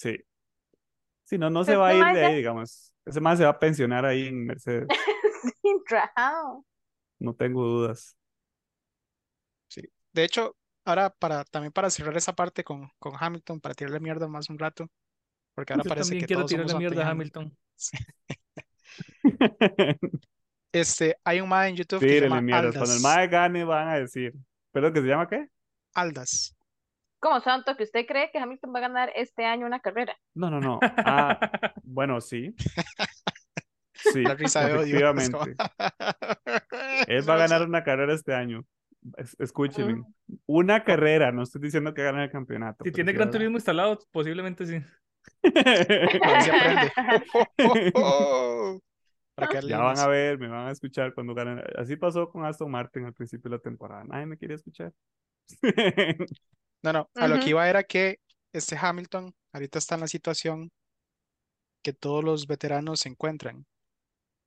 Sí. Si no, no se va a ir de ahí, digamos. Ese más se va a pensionar ahí en Mercedes. <laughs> Sí, rajado. No tengo dudas. Sí. De hecho, ahora para también para cerrar esa parte con, con Hamilton, para tirarle mierda más un rato, porque ahora Yo parece también que quiero todos tirarle somos mierda a. Hamilton. <laughs> Este, hay un mae en YouTube que se Tírenle llama mierda. Cuando el Aldas. MAE gane, van a decir. ¿Pero que se llama qué? Aldas. Como santo que usted cree que Hamilton va a ganar este año una carrera. No, no, no. <laughs> Ah, bueno, sí. Sí, La <laughs> risa de odio. es como- efectivamente. <laughs> Él va a ganar una carrera este año. Es- Escúchenme. Una carrera, no estoy diciendo que gane el campeonato. Si tiene Gran Turismo instalado, posiblemente sí. Ya van a ver, me van a escuchar cuando ganen. Así pasó con Aston Martin al principio de la temporada. Nadie me quería escuchar. No, no, a lo que iba era que este Hamilton ahorita está en la situación que todos los veteranos se encuentran,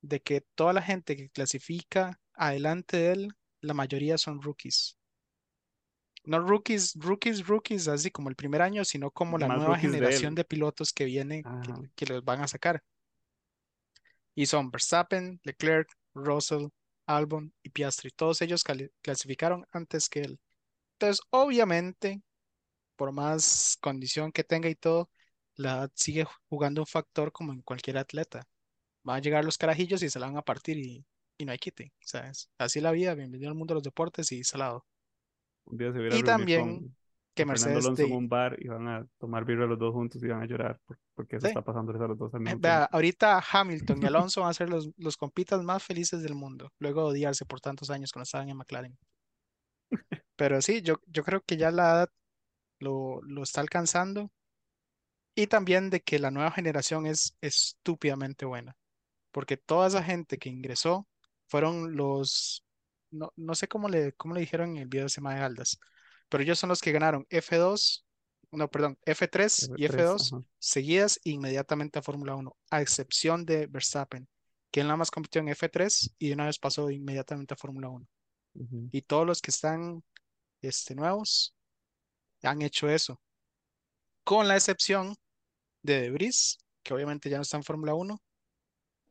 de que toda la gente que clasifica adelante de él, la mayoría son rookies. no rookies, rookies, rookies, así como el primer año, sino como la Más nueva de generación de pilotos que viene, que, que los van a sacar. Y son Verstappen, Leclerc, Russell, Albon y Piastri. Todos ellos clasificaron antes que él. Entonces, obviamente, por más condición que tenga y todo, la edad sigue jugando un factor como en cualquier atleta. Van a llegar los carajillos y se la van a partir y, y no hay quite. O sea, es así la vida. Bienvenido al mundo de los deportes y salado. Un día se Y también con, que con Mercedes Alonso en un bar y van a tomar birra los dos juntos y van a llorar por- porque eso Sí. está pasando a los dos al Eh, mismo Vea, ahorita Hamilton y <laughs> Alonso van a ser los, los compitas más felices del mundo, luego de odiarse por tantos años cuando estaban en McLaren. <laughs> Pero sí, yo, yo creo que ya la edad lo, lo está alcanzando y también de que la nueva generación es estúpidamente buena, porque toda esa gente que ingresó fueron los, no, no sé cómo le, cómo le dijeron en el video de Semana de Galdas, pero ellos son los que ganaron F2, no, perdón, F3 y F3, F2 ajá. seguidas inmediatamente a Fórmula 1, a excepción de Verstappen, que él nada más compitió en F3 y de una vez pasó inmediatamente a Fórmula 1. Ujú. Y todos los que están este, nuevos han hecho eso, con la excepción de De Vries, que obviamente ya no está en Fórmula 1,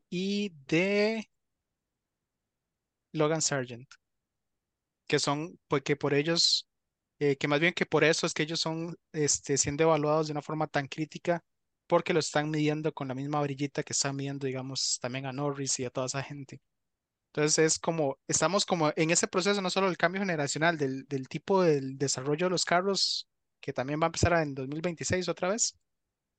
y de Logan Sargent, que son, pues que por ellos, eh, que más bien que por eso es que ellos son este, siendo evaluados de una forma tan crítica, porque lo están midiendo con la misma varillita que están midiendo, digamos, también a Norris y a toda esa gente. Entonces es como, estamos como en ese proceso, no solo el cambio generacional del, del tipo del desarrollo de los carros, que también va a empezar en 2026 otra vez,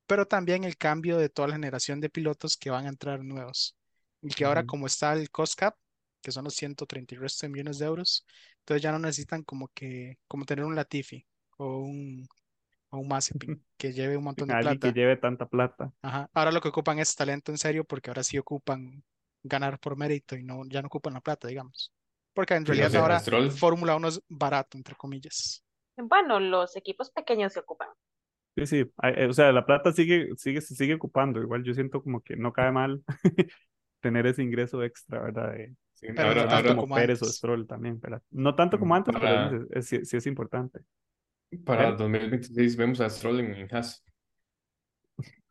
pero también el cambio de toda la generación de pilotos que van a entrar nuevos. Y que ahora Ujú. como está el cost cap, que son los 130 y resto de millones de euros, entonces ya no necesitan como que, como tener un Latifi o un, o un Mazepin <laughs> que lleve un montón de Alguien que plata. lleve tanta plata. Ajá. Ahora lo que ocupan es talento en serio porque ahora sí ocupan ganar por mérito y no, ya no ocupan la plata, digamos. Porque en realidad ahora Fórmula 1 es barato, entre comillas. Bueno, los equipos pequeños se ocupan. Sí, sí. eh, O sea, la plata sigue, sigue, se sigue ocupando. Igual yo siento como que no cae mal <laughs> tener ese ingreso extra, ¿verdad? De sí, Pero ahora, no tanto ahora como como Pérez o antes. Stroll también, ¿verdad? No tanto como antes, pero para, sí, es, sí- sí es importante. para ¿Él? 2026 vemos a Stroll en, en Haas.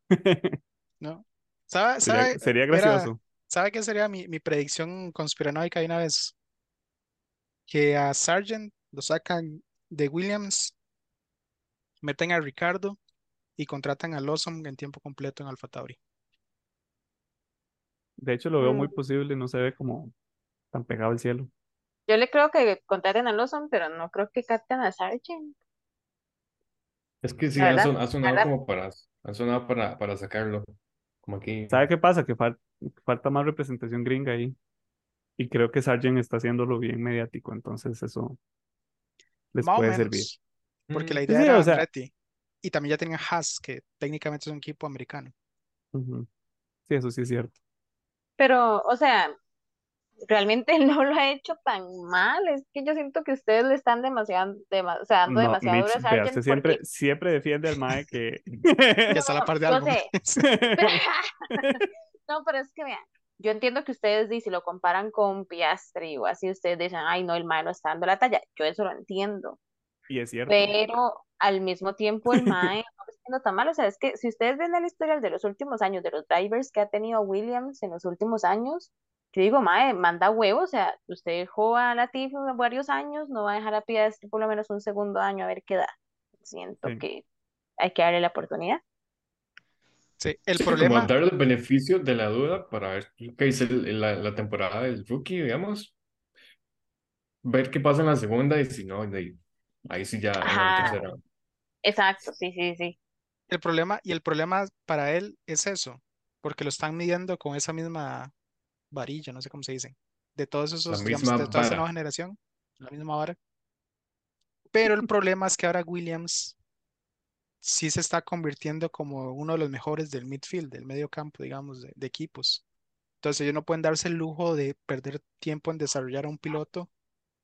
<laughs> ¿No? ¿Sabe, Sería, sabe, sería gracioso. ¿Sabe qué sería mi, mi predicción conspiranoica de una vez? Que a Sargent lo sacan de Williams, meten a Ricardo y contratan a Lawson en tiempo completo en Alfa Tauri. De hecho, lo veo muy Mm, posible, no se ve como tan pegado al cielo. Yo le creo que contraten a Lawson, pero no creo que capten a Sargent. Es que sí, ha, son- sonado como para, ha sonado para, para sacarlo. Como aquí. ¿Sabe qué pasa? Que fal- falta más representación gringa ahí. Y creo que Sargent está haciéndolo bien mediático, entonces eso les Más puede servir. porque Mm, la Sí, idea sí, era o sea, Andretti. Y también ya tenían Haas, que técnicamente es un equipo americano. Sí, eso sí es cierto. Pero, o sea, realmente <laughs> no lo ha hecho tan mal. Es que yo siento que ustedes le están demasiado, dema- o sea, dando No, demasiado Mitch, duro a vea, usted Sargent siempre, porque, siempre defiende al MAE que... <laughs> <laughs> Que está a la par de sé, no, pero es que vean, yo entiendo que ustedes dicen, si lo comparan con Piastri o así, ustedes dicen, ay, no, el mae no está dando la talla. Yo eso lo entiendo. Y es cierto. Pero al mismo tiempo el <laughs> MAE no está haciendo tan mal. O sea, es que si ustedes ven el historial de los últimos años, de los drivers que ha tenido Williams en los últimos años, yo digo, MAE, manda huevo. O sea, usted dejó a Latifi varios años, no va a dejar a Piastri por lo menos un segundo año a ver qué da. Siento Sí. que hay que darle la oportunidad. Sí, el Sí, como problema, darle el beneficio de la duda para ver qué dice la, la temporada del rookie, digamos. Ver qué pasa en la segunda y si no, de ahí, ahí sí ya en la exacto, sí, sí, sí. el problema, y el problema para él es eso, porque lo están midiendo con esa misma varilla, no sé cómo se dice, de todos esos, digamos, de toda esa nueva generación, la misma vara. Pero el problema es que ahora Williams sí se está convirtiendo como uno de los mejores del midfield, del medio campo, digamos, de, de equipos. Entonces ellos no pueden darse el lujo de perder tiempo en desarrollar a un piloto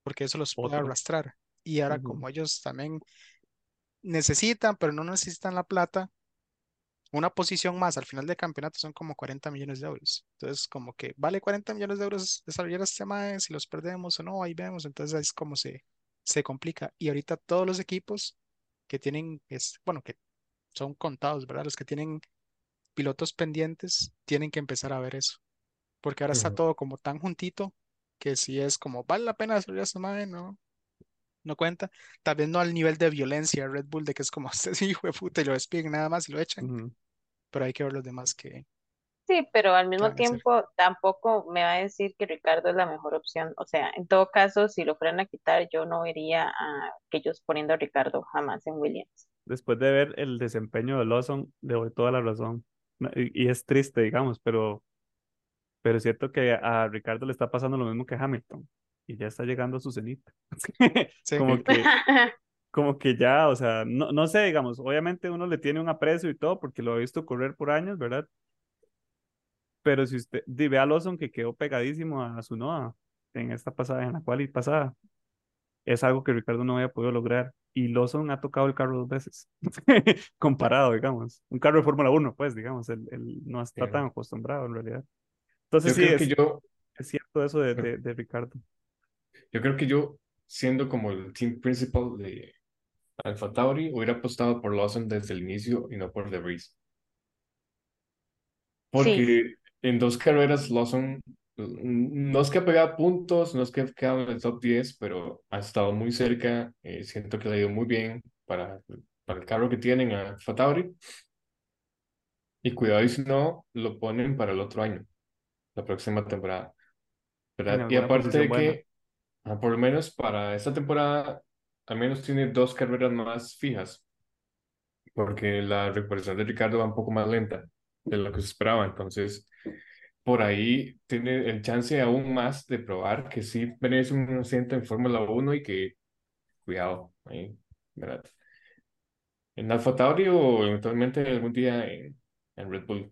porque eso los puede Otro. arrastrar. Y ahora como ellos también necesitan, pero no necesitan la plata, una posición más al final del campeonato son como 40 millones de euros. Entonces como que vale 40 millones de euros desarrollar este mae, si los perdemos o no, ahí vemos. Entonces es como se, se complica. Y ahorita todos los equipos que tienen, es, bueno, que son contados, ¿verdad? Los que tienen pilotos pendientes tienen que empezar a ver eso. Porque ahora está todo como tan juntito que si es como, vale la pena subir a esa madre, no, no cuenta. Tal vez no al nivel de violencia de Red Bull, de que es como, <laughs> este es hijo de puta y lo despiden nada más y lo echan. Pero hay que ver los demás que, Sí, pero al que mismo tiempo tampoco me va a decir que Ricardo es la mejor opción. O sea, en todo caso, si lo fueran a quitar, yo no vería a aquellos poniendo a Ricardo jamás en Williams. Después de ver el desempeño de Lawson, le doy toda la razón. Y, y es triste, digamos, pero, pero es cierto que a Ricardo le está pasando lo mismo que a Hamilton. Y ya está llegando a su cenit. <laughs> Sí. Como que, <laughs> como que ya, o sea, no, no sé, digamos, obviamente uno le tiene un aprecio y todo porque lo ha visto correr por años, ¿verdad? Pero si usted di, ve a Lawson que quedó pegadísimo a su Noah en esta pasada, en la cual y pasada, es algo que Ricardo no había podido lograr. Y Lawson ha tocado el carro dos veces, <laughs> comparado, digamos. Un carro de Fórmula 1, pues, digamos, él, él no está Sí. tan acostumbrado en realidad. Entonces Yo sí, creo que es, yo, es cierto eso de, de, de Ricardo. yo creo que yo, siendo como el team principal de Alfa Tauri, hubiera apostado por Lawson desde el inicio y no por De Vries. Sí, Porque en dos carreras Lawson no es que ha pegado puntos, no es que ha quedado en el top 10, pero ha estado muy cerca. eh, siento que le ha ido muy bien para, para el carro que tienen a Alfa Tauri. Y cuidado y si no, lo ponen para el otro año, la próxima temporada. Y aparte de buena. que, ah, por lo menos para esta temporada, al menos tiene dos carreras más fijas, porque la recuperación de Ricardo va un poco más lenta de lo que se esperaba. Entonces, por ahí tiene el chance aún más de probar que sí merece un asiento en Fórmula 1 y que, cuidado, ahí, ¿verdad? En Alfa Tauri o eventualmente algún día en, en Red Bull.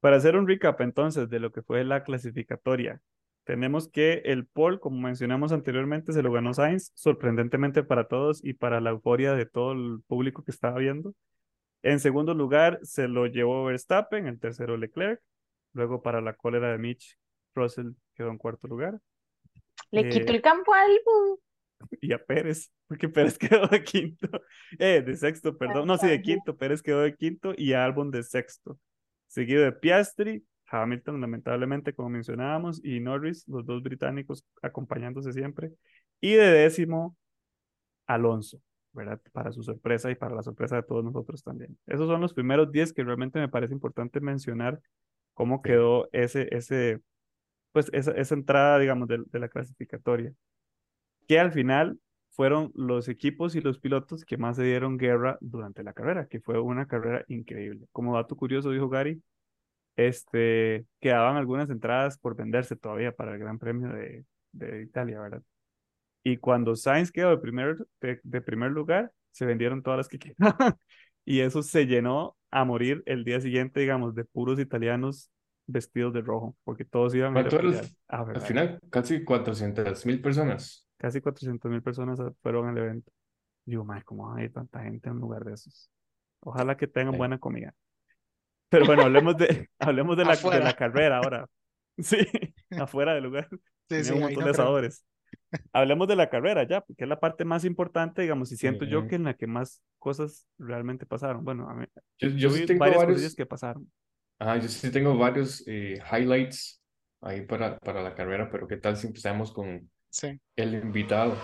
Para hacer un recap entonces de lo que fue la clasificatoria, tenemos que el pole, como mencionamos anteriormente, se lo ganó Sainz, sorprendentemente para todos y para la euforia de todo el público que estaba viendo. En segundo lugar, se lo llevó Verstappen, el tercero Leclerc. Luego, para la cólera de Mitch, Russell quedó en cuarto lugar. le Eh, el campo a Albon. <laughs> y a Pérez, porque Pérez <laughs> quedó de quinto, eh, de sexto, perdón, no, sí, de quinto, Pérez quedó de quinto y Albon de sexto, seguido de Piastri, Hamilton, lamentablemente, como mencionábamos, y Norris, los dos británicos acompañándose siempre, y de décimo, Alonso, ¿verdad? Para su sorpresa y para la sorpresa de todos nosotros también. Esos son los primeros 10 que realmente me parece importante mencionar cómo quedó ese, ese, pues esa, esa entrada, digamos, de, de la clasificatoria que al final fueron los equipos y los pilotos que más se dieron guerra durante la carrera, que fue una carrera increíble. Como dato curioso, dijo Gary, este, quedaban algunas entradas por venderse todavía para el Gran Premio de, de Italia, ¿verdad? Y cuando Sainz quedó de primer, de, de primer lugar, se vendieron todas las que <laughs> quedaban. Y eso se llenó a morir el día siguiente, digamos, de puros italianos vestidos de rojo, porque todos iban a ir a ¿Cuánto era apoyar el- a Al final, casi 400 mil personas. Casi 400 mil personas fueron al evento. Digo, madre, ¿cómo hay tanta gente en un lugar de esos? Ojalá que tengan Sí. buena comida. Pero bueno, hablemos de, <laughs> hablemos de la, de la carrera ahora. <laughs> Sí, afuera del lugar. Sí, Tenía sí, un montón no de creo. asadores. Hablemos de la carrera ya, porque es la parte más importante, digamos, y siento yo que en la que más cosas realmente pasaron. Bueno, a mí- Yo, yo yo sí vi tengo varias varios, que pasaron. ah, yo sí tengo varios eh, highlights ahí para, para la carrera, pero ¿qué tal si empezamos con Sí. el invitado?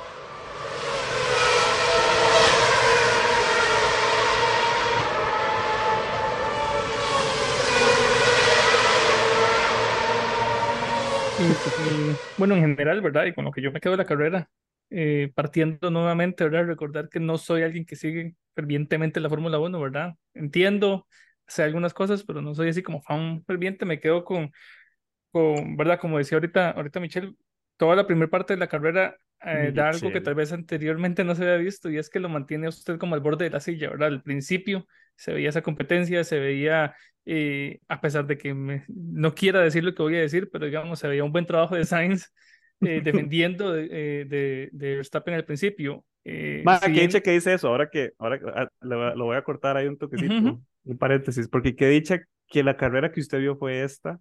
Bueno, en general, ¿verdad? Y con lo que yo me quedo de la carrera, eh, partiendo nuevamente, ¿verdad? Recordar que no soy alguien que sigue fervientemente la Fórmula 1, ¿verdad? Entiendo, sé algunas cosas, pero no soy así como fan ferviente, me quedo con, con ¿verdad? Como decía ahorita, ahorita Michelle, toda la primera parte de la carrera eh, da algo que tal vez anteriormente no se había visto y es que lo mantiene usted como al borde de la silla, ¿verdad? Al principio se veía esa competencia, se veía, eh, a pesar de que me- no quiera decir lo que voy a decir, pero digamos, se veía un buen trabajo de Sainz eh, <laughs> defendiendo de, eh, de, de Verstappen al principio. Eh, Ma, si que bien- dicha que dice eso, ahora que, ahora ah, lo, voy a- lo voy a cortar ahí un toquecito, un paréntesis, porque que dicha que la carrera que usted vio fue esta,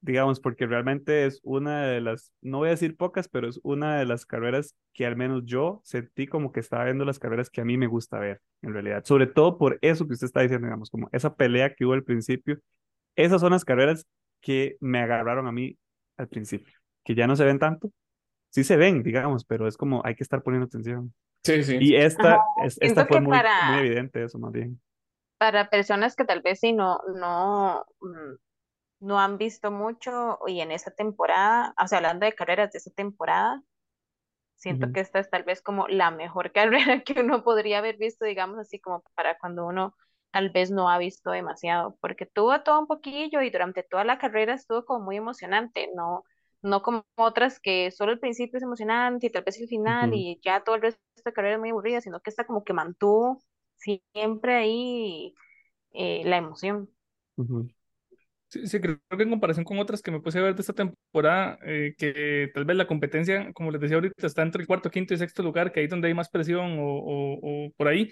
digamos, porque realmente es una de las, no voy a decir pocas, pero es una de las carreras que al menos yo sentí como que estaba viendo las carreras que a mí me gusta ver, en realidad. Sobre todo por eso que usted está diciendo, digamos, como esa pelea que hubo al principio. Esas son las carreras que me agarraron a mí al principio, que ya no se ven tanto. Sí se ven, digamos, pero es como hay que estar poniendo atención. Sí, sí. Y esta, Ajá, es- siento esta fue muy, para- muy evidente eso, más bien. para personas que tal vez sí no, no, mm, no han visto mucho y en esa temporada, o sea, hablando de carreras de esa temporada, siento que esta es tal vez como la mejor <laughs> carrera que uno podría haber visto, digamos así como para cuando uno tal vez no ha visto demasiado, porque tuvo todo un poquillo y durante toda la carrera estuvo como muy emocionante, no, no como otras que solo el principio es emocionante y tal vez el final y ya todo el resto de la carrera es muy aburrida, sino que esta como que mantuvo siempre ahí eh, la emoción. Sí, sí, creo que en comparación con otras que me puse a ver de esta temporada, eh, que tal vez la competencia, como les decía ahorita, está entre el cuarto, quinto y sexto lugar, que ahí donde hay más presión o, o por ahí,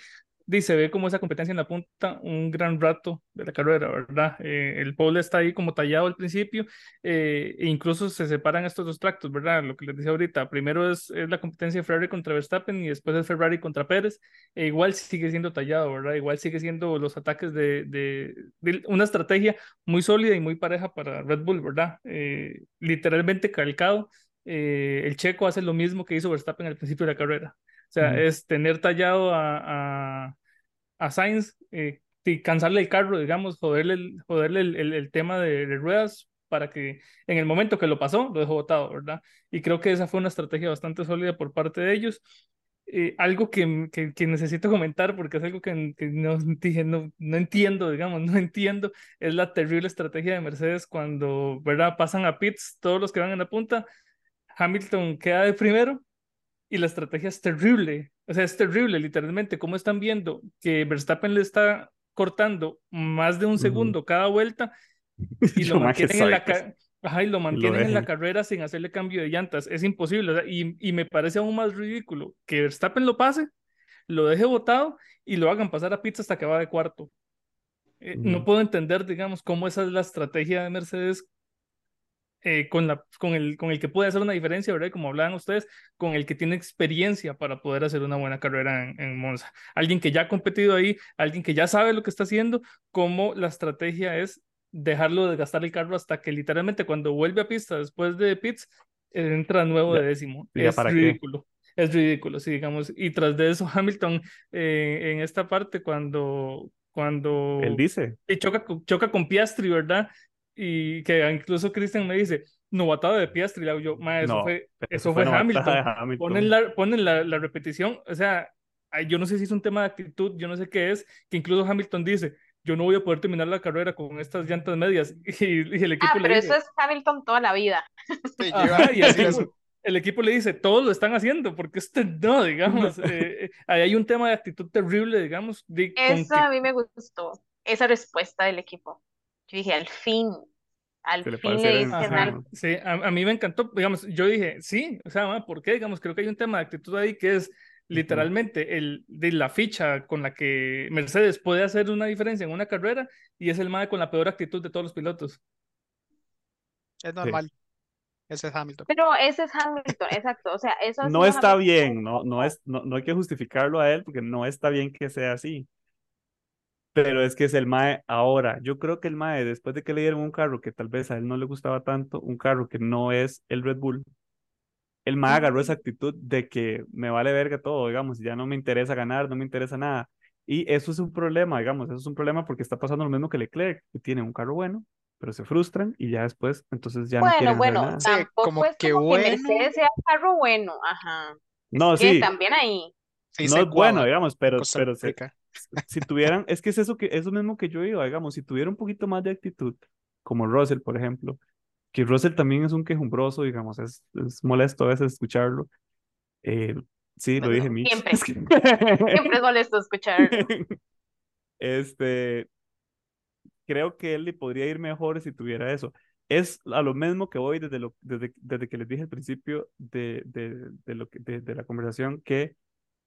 se ve como esa competencia en la punta un gran rato de la carrera, ¿verdad? Eh, el pole está ahí como tallado al principio, eh, e incluso se separan estos dos tractos, ¿verdad? Lo que les decía ahorita, primero es, es la competencia de Ferrari contra Verstappen y después es Ferrari contra Pérez, e igual sigue siendo tallado, ¿verdad? Igual sigue siendo los ataques de, de, de una estrategia muy sólida y muy pareja para Red Bull, ¿verdad? Eh, literalmente calcado. eh, el checo hace lo mismo que hizo Verstappen al principio de la carrera. O sea, es tener tallado a, a, a Sainz eh, y cansarle el carro, digamos, joderle el, joderle el, el, el tema de, de, ruedas para que en el momento que lo pasó, lo dejó botado, ¿verdad? Y creo que esa fue una estrategia bastante sólida por parte de ellos. Eh, algo que, que, que, necesito comentar, porque es algo que, que no, <laughs> dije, no, no entiendo, digamos, <laughs> no entiendo, es la terrible estrategia de Mercedes cuando, ¿verdad? Pasan a pits todos los que van en la punta, Hamilton queda de primero y la estrategia es terrible, o sea, es terrible, literalmente, como están viendo que Verstappen le está cortando más de un segundo uh -huh. cada vuelta <laughs> y lo mantienen en la Ajá, y lo mantienen en la carrera sin hacerle cambio de llantas. Es imposible. O sea, y, y, me parece aún más ridículo que Verstappen lo pase, lo deje botado y lo hagan pasar a pizza hasta que va de cuarto. Eh. No puedo entender, digamos, cómo esa es la estrategia de Mercedes eh, con, la, con, el, con el que puede hacer una diferencia, ¿verdad? Como hablaban ustedes, con el que tiene experiencia para poder hacer una buena carrera en, en Monza. Alguien que ya ha competido ahí, alguien que ya sabe lo que está haciendo, cómo la estrategia es dejarlo de gastar el carro hasta que literalmente cuando vuelve a pista después de pits entra nuevo de décimo. Ya es para ridículo. Qué? Es ridículo, sí, digamos. Y tras de eso, <laughs> Hamilton eh, en esta parte, cuando, cuando él dice choca, choca con Piastri, ¿verdad? Y que incluso Christian me dice, novatada de Piastri, le hago yo, ma, eso no, fue, eso eso fue, fue Hamilton. Hamilton. Ponen, la, ponen la, la repetición, o sea, yo no sé si es un tema de actitud, yo no sé qué es, que incluso Hamilton dice, yo no voy a poder terminar la carrera con estas llantas medias. <laughs> Y, y el equipo ah, le pero dice, eso es Hamilton toda la vida. Sí, Ajá, y el, decir equipo, eso. el equipo le dice, todos lo están haciendo, porque este no, digamos, <laughs> eh, ahí hay un tema de actitud terrible, digamos. De, eso con que... a mí me gustó, esa respuesta del equipo. Yo dije, al fin, al Se fin le dicen algo. sí, a, a, mí me encantó, digamos, yo dije, sí, o sea, ¿por qué? Digamos, creo que hay un tema de actitud ahí que es literalmente el, de la ficha con la que Mercedes puede hacer una diferencia en una carrera y es el MAE con la peor actitud de todos los pilotos. Es normal. Sí. Ese es Hamilton. Pero ese es Hamilton, exacto. O sea, eso no está Hamilton. bien, no, no, es, no, no hay que justificarlo a él porque no está bien que sea así. Pero es que es el MAE ahora. Yo creo que el MAE, después de que le dieron un carro que tal vez a él no le gustaba tanto, un carro que no es el Red Bull, el MAE agarró esa actitud de que me vale verga todo, digamos, ya no me interesa ganar, no me interesa nada. Y eso es un problema, digamos, eso es un problema porque está pasando lo mismo que Leclerc, que tiene un carro bueno, pero se frustran y ya después, entonces ya bueno, no quieren bueno, nada. Sí, como es que como bueno. que Mercedes sea un carro bueno, ajá. No, es que sí. también ahí. Sí, no es bueno, digamos, pero, pero se-. Si tuvieran, es que es eso que eso mismo que yo digo, digamos, si tuviera un poquito más de actitud, como Russell, por ejemplo, que Russell también es un quejumbroso, digamos, es, es molesto a veces escucharlo. Eh, sí, lo dije, Mitch. siempre. Es que- Siempre es molesto escuchar. <laughs> Este, creo que él le podría ir mejor si tuviera eso. Es a lo mismo que voy desde, lo, desde, desde que les dije al principio de, de, de lo que, de, de la conversación que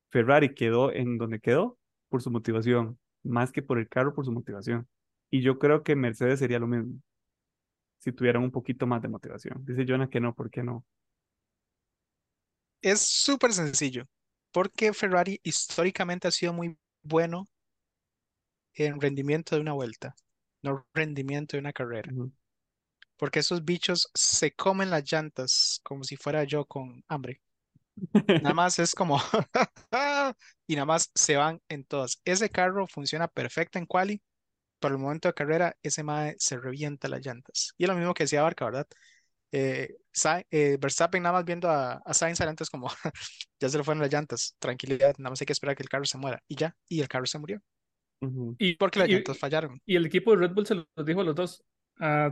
Ferrari quedó en donde quedó por su motivación, más que por el carro, por su motivación. Y yo creo que Mercedes sería lo mismo. si tuvieran un poquito más de motivación. Dice Jonah que no, ¿por qué no? Es súper sencillo, porque Ferrari históricamente ha sido muy bueno en rendimiento de una vuelta, no rendimiento de una carrera. Porque esos bichos se comen las llantas como si fuera yo con hambre. Nada <laughs> más es como <laughs> y nada más se van en todas. Ese carro funciona perfecto en quali, pero el momento de carrera ese mae se revienta las llantas. Y es lo mismo que decía Barca, ¿verdad? Eh, Sa- eh, Verstappen nada más viendo a, a Sainz adelante es como <laughs> ya se le fueron las llantas, tranquilidad, nada más hay que esperar a que el carro se muera y ya, y el carro se murió Ujú. Y, porque las y- llantas fallaron. y el equipo de Red Bull se lo dijo a los dos.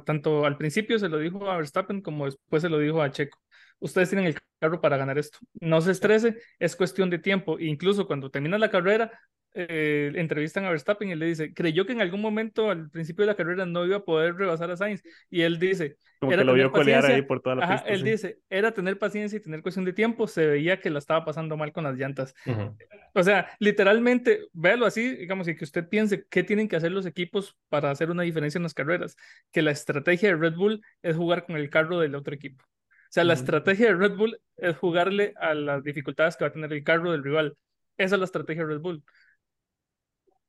Tanto al principio se lo dijo a Verstappen como después se lo dijo a Checo. Ustedes tienen el carro para ganar esto. No se estrese, es cuestión de tiempo. Incluso cuando termina la carrera, eh, entrevistan a Verstappen y le dice, creyó que en algún momento al principio de la carrera no iba a poder rebasar a Sainz. Y él dice, Como Era que lo vio colear ahí paciencia. por toda la ajá, pista. él sí. dice, era tener paciencia y tener cuestión de tiempo. Se veía que la estaba pasando mal con las llantas. Ujú. O sea, literalmente, véalo así, digamos, y que usted piense qué tienen que hacer los equipos para hacer una diferencia en las carreras. Que la estrategia de Red Bull es jugar con el carro del otro equipo. O sea, la estrategia de Red Bull es jugarle a las dificultades que va a tener el carro del rival. Esa es la estrategia de Red Bull.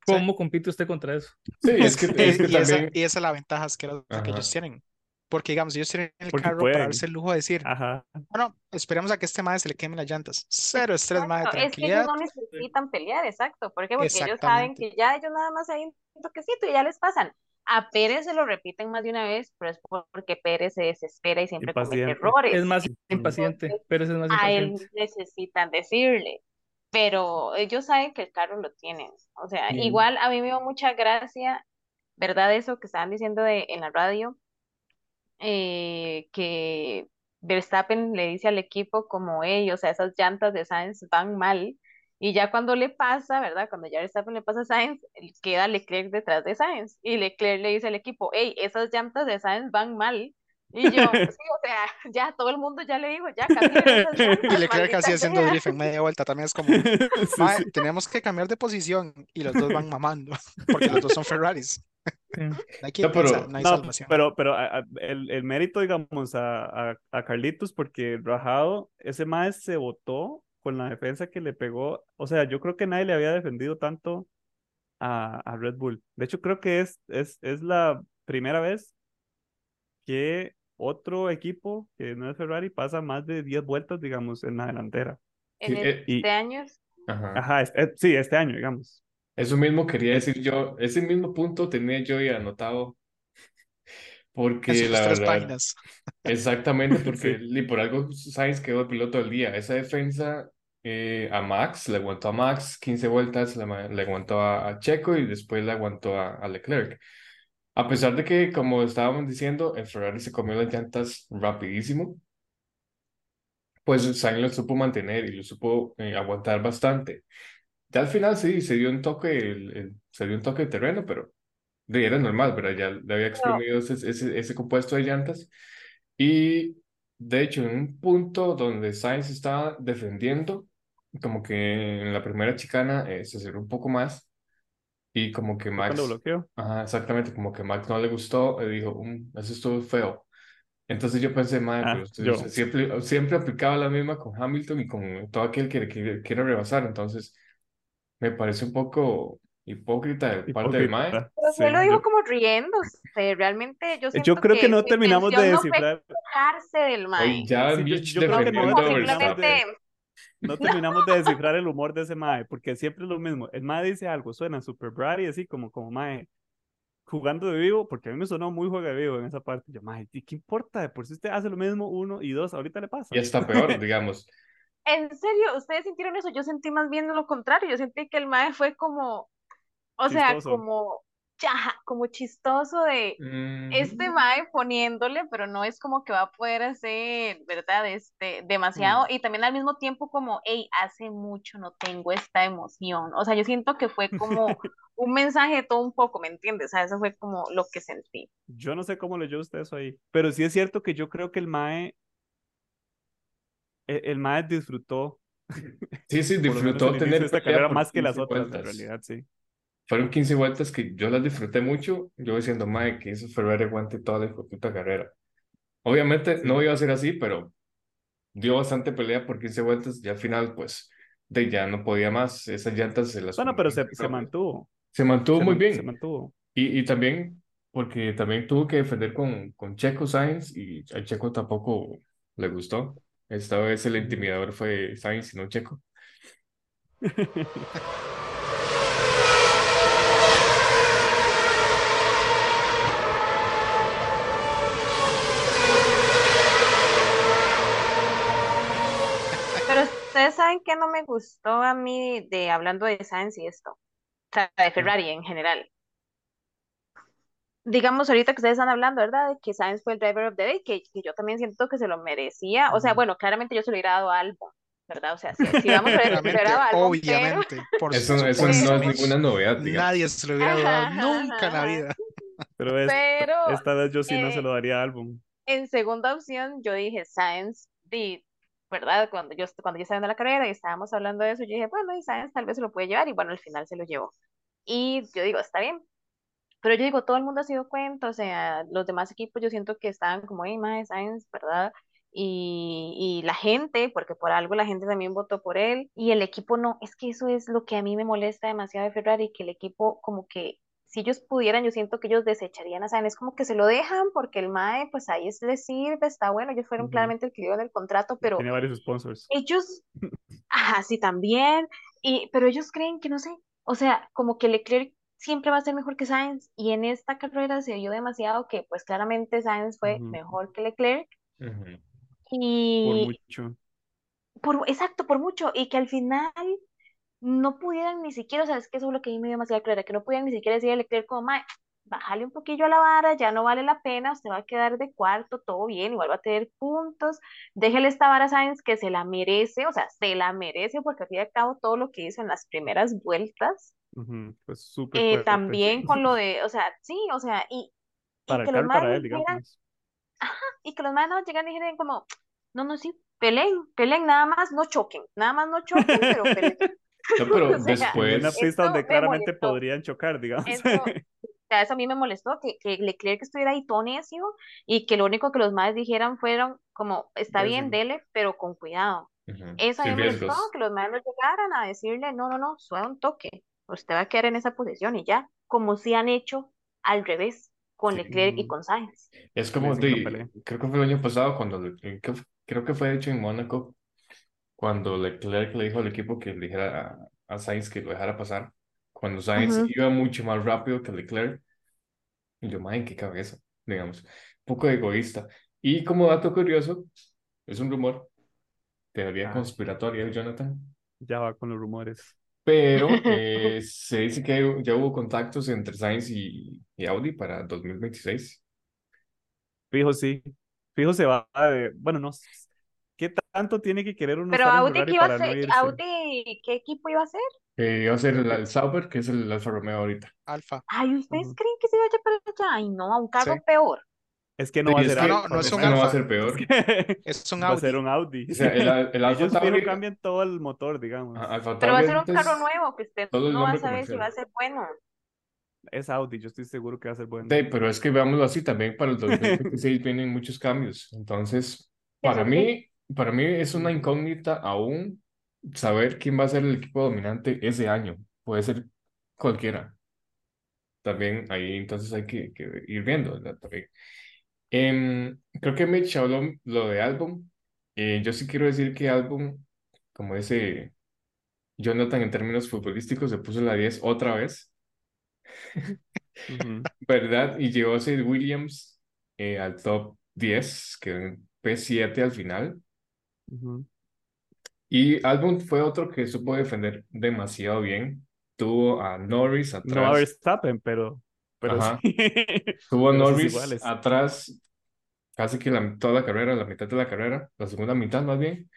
Sí. ¿Cómo compite usted contra eso? Sí, es que, <laughs> es que y, esa, también. y esa es la ventaja que Ajá. ellos tienen. Porque, digamos, ellos tienen el Porque carro pueden. para darse el lujo de decir, Ajá. bueno, esperemos a que este madre se le quemen las llantas. Cero estrés, madre, Exacto, es que ellos tranquilidad. no necesitan pelear, exacto. ¿Por qué? Porque ellos saben que ya ellos nada más hay un toquecito y ya les pasan. A Pérez se lo repiten más de una vez, pero es porque Pérez se desespera y siempre comete Impaciente. errores. Es más impaciente, Entonces, Pérez es más a él impaciente. necesitan decirle, pero ellos saben que el carro lo tienen. O sea, igual a mí me dio mucha gracia, ¿verdad? Eso que estaban diciendo de, en la radio, eh, que Verstappen le dice al equipo como ellos, o sea, esas llantas de Sainz van mal. Y ya cuando le pasa, ¿verdad? Cuando ya Verstappen le pasa a Sainz, queda Leclerc detrás de Sainz. Y Leclerc le dice al equipo, hey, esas llantas de Sainz van mal. Y yo, <laughs> sí, o sea, ya todo el mundo ya le dijo, ya esas <laughs> Y Leclerc así haciendo drift en media vuelta también es como, <laughs> Sí, "Mae, sí. tenemos que cambiar de posición y los dos van mamando porque los dos son Ferraris. Sí. No pero- piensa, no hay No, salvación. pero, pero a- a- el, el mérito, digamos, a, a, a Carlitos, porque Rajado, ese mae se votó con la defensa que le pegó. O sea, yo creo que nadie le había defendido tanto a, a Red Bull. De hecho, creo que es, es, es la primera vez que otro equipo que no es Ferrari pasa más de 10 vueltas, digamos, en la delantera. En eh, y- este año, Ajá. Ajá, es- es- sí, este año, digamos. Eso mismo quería decir yo, ese mismo punto tenía yo ya anotado, porque En sus la tres verdad, páginas. exactamente, <laughs> porque Sí. por algo Sainz quedó el piloto del día. Esa defensa eh, a Max, le aguantó a Max 15 vueltas, le, le aguantó a, a Checo y después le aguantó a, a Leclerc. A pesar de que, como estábamos diciendo, el Ferrari se comió las llantas rapidísimo, pues Sainz lo supo mantener y lo supo eh, aguantar bastante. Ya al final sí, se dio un toque, el- el- se dio un toque de terreno, pero era normal, ¿verdad? Ya le había exprimido ese, ese, ese compuesto de llantas. Y de hecho, en un punto donde Sainz estaba defendiendo, como que en la primera chicana eh, se cerró un poco más y como que Max, bloqueó. ajá, exactamente, como que Max no le gustó, y dijo, "Mm, eso estuvo feo. Entonces yo pensé, madre, Ah, pero usted, siempre, siempre aplicaba la misma con Hamilton y con todo aquel que, que quiere rebasar. Entonces me parece un poco hipócrita de parte del MAE. Pero Sí, él lo dijo yo- como riéndose, realmente yo siento Yo creo que no su terminamos de intención no del mae. ya Sí, yo- yo creo que no simplemente No terminamos de descifrar el humor de ese mae, porque siempre es lo mismo. El mae dice algo, suena super brat y así como, como mae jugando de vivo, porque a mí me sonó muy juega de vivo en esa parte. Yo, mae, ¿y ¿qué importa? De por si usted hace lo mismo, uno y dos, ahorita le pasa. Y está peor, <laughs> digamos. En serio, ustedes sintieron eso, yo sentí más bien lo contrario, yo sentí que el mae fue como, o sea, Chistoso. como, ya, como chistoso de este Mm, mae poniéndole, pero no es como que va a poder hacer, ¿verdad? Este, demasiado, y también al mismo tiempo como, hey, hace mucho no tengo esta emoción, o sea, yo siento que fue como <laughs> un mensaje de todo un poco, ¿me entiendes? O sea, eso fue como lo que sentí. Yo no sé cómo leyó usted eso ahí, pero sí es cierto que yo creo que el mae, el, el mae disfrutó, Sí, sí, <laughs> disfrutó tener esta carrera más que las 15 otras, en realidad, sí. Fueron 15 vueltas que yo las disfruté mucho, yo diciendo, mae, que eso Ferrari aguante toda la puta carrera. Obviamente no iba a ser así, pero dio bastante pelea por 15 vueltas, ya al final, pues, de ya no podía más, esas llantas se las... Bueno, pero se, se mantuvo. Se mantuvo Se muy man- bien. Se mantuvo. Y, y también, porque también tuvo que defender con, con Checo Sainz y a Checo tampoco le gustó. Esta vez el intimidador fue Sainz y no Checo. <laughs> Pero ustedes saben que no me gustó a mí de hablando de Sainz y esto, o sea, de Ferrari en general. Digamos ahorita que ustedes están hablando, ¿verdad? De que Sainz fue el driver of the day, que, que yo también siento que se lo merecía. O sea, bueno, claramente yo se lo hubiera dado a Albon, ¿verdad? O sea, si, si vamos a ver, se lo dado a Albon, pero- obviamente, por Eso, eso no es ninguna novedad, digamos. Nadie se lo hubiera dado Ajá, nunca en la vida. Pero es- pero esta vez yo sí no se eh, lo daría a álbum. en segunda opción yo dije Sainz, di, ¿verdad? Cuando yo, cuando yo estaba viendo la carrera y estábamos hablando de eso, yo dije, bueno, y Sainz tal vez se lo puede llevar, y bueno, al final se lo llevó. Y yo digo, está bien. Pero yo digo, todo el mundo ha sido cuenta, o sea, los demás equipos yo siento que estaban como, hey, mae, Sainz, ¿verdad? Y, y la gente, porque por algo la gente también votó por él, y el equipo no, es que eso es lo que a mí me molesta demasiado de Ferrari, que el equipo como que, si ellos pudieran, yo siento que ellos desecharían a Sainz, es como que se lo dejan, porque el mae, pues ahí es- les sirve, está bueno, ellos fueron claramente el que dio en el contrato, pero Tiene varios sponsors. ellos, <laughs> ajá, sí, también, y, pero ellos creen que no sé, o sea, como que Leclerc siempre va a ser mejor que Sainz, y en esta carrera se vio demasiado que, pues claramente Sainz fue mejor que Leclerc, Ujú. Por y mucho. por, exacto, por mucho, y que al final no pudieran ni siquiera, o sea, es que eso es lo que a mí me dio demasiada clara, que no pudieran ni siquiera decir a Leclerc como, mae, bájale un poquillo a la vara, ya no vale la pena, usted va a quedar de cuarto, todo bien, igual va a tener puntos, déjele esta vara a Sainz que se la merece, o sea, se la merece porque al fin y al cabo todo lo que hizo en las primeras vueltas, Pues súper eh, fuerte. también con lo de, o sea, sí, o sea, y, y Para que el los y para él, digamos. y que los maes no llegan y como, no, no, sí, peleen, peleen, nada más no choquen, nada más no choquen, pero peleen. <laughs> No, pero O sea, En una después, pista donde me claramente molestó. podrían chocar, digamos. Eso, o sea, eso a mí me molestó, que, que Leclerc estuviera ahí todo necio y que lo único que los maes dijeran fueron como, está bien, Desen. dele, pero con cuidado. Ujú, Eso a mí me molestó, que los maes no llegaran a decirle, no, no, no, suave un toque, usted va a quedar en esa posición y ya, como si han hecho al revés con Sí. Leclerc y con Sainz. Es como de, creo que fue el año pasado cuando, creo que fue hecho en Mónaco, cuando Leclerc le dijo al equipo que le dijera a, a Sainz que lo dejara pasar, cuando Sainz Ujú. iba mucho más rápido que Leclerc, y yo, madre, qué cabeza, digamos, un poco egoísta. Y como dato curioso, es un rumor, teoría Ah. conspiratoria, Jonathan, Ya va con los rumores. pero <laughs> eh, se dice que ya hubo contactos entre Sainz y, y Audi para 2026. Fijo, sí. Fijo se va de. Bueno, no. ¿Qué tanto tiene que querer uno Pero Audi, ¿qué iba a para no ser? irse? Audi, ¿qué equipo iba a ser? Eh, iba a ser el, el Sauber, que es el Alfa Romeo ahorita. Alfa. Ay, ¿ustedes creen que se vaya para allá? Ay, no, a un carro Sí. peor. Es que no Sí, va a ser No, no es un no va a ser peor. Es un <laughs> Va a ser Audi. un Audi. O sea, el, el <laughs> Alfa Ellos Tauri, cambian todo el motor, digamos. a- Alfa Pero va a ser un carro nuevo que usted no va a saber si va a ser bueno. Es Audi, yo estoy seguro que va a ser bueno. de- pero es que veámoslo así, también para el 2026 vienen muchos cambios. Entonces, para sí. mí, para mí es una incógnita aún saber quién va a ser el equipo dominante ese año. Puede ser cualquiera. También ahí entonces hay que, que ir viendo. Em, creo que Mitch habló lo de álbum. Eh, yo sí quiero decir que álbum, como ese Jonathan en términos futbolísticos, se puso la 10 otra vez, Ujú. <laughs> ¿verdad? Y llevó a Sid Williams eh, al top 10, que en P7 al final. Ujú. Y álbum fue otro que supo defender demasiado bien. Tuvo a Norris No a atrás. Verstappen, pero, pero sí. <laughs> Tuvo a Norris atrás casi que la, toda la carrera, la mitad de la carrera, la segunda mitad más bien,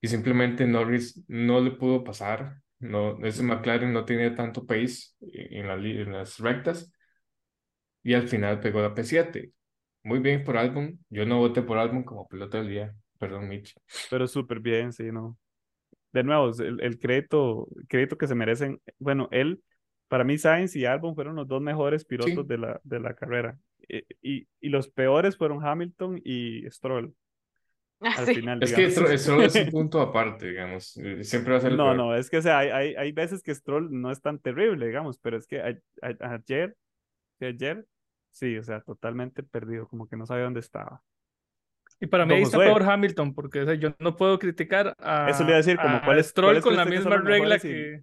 y simplemente Norris no le pudo pasar. No, ese McLaren no tenía tanto pace en, la en las rectas y al final pegó la P7. Muy bien por Albon. Yo no voté por Albon como piloto del día. Perdón, Mitch. Pero súper bien, sí, ¿no? De nuevo, el, el crédito, crédito que se merecen, bueno, él Para mí, Sainz y Albon fueron los dos mejores pilotos Sí. de la, de la carrera. Y, y, y los peores fueron Hamilton y Stroll Ah, al <laughs> sí. final, Es que digamos. Stroll Stroll es un <laughs> punto aparte, digamos. eh, Siempre va a ser el No, peor. no, es que o sea, hay, hay, hay veces que Stroll no es tan terrible, digamos, pero es que a- a- ayer, sí, ayer, sí, o sea, totalmente perdido, como que no sabía dónde estaba. Y para mí ahí está peor Hamilton, porque o sea, yo no puedo criticar a, Eso le iba a decir, como, a ¿cuáles- Stroll con la que misma regla y- que,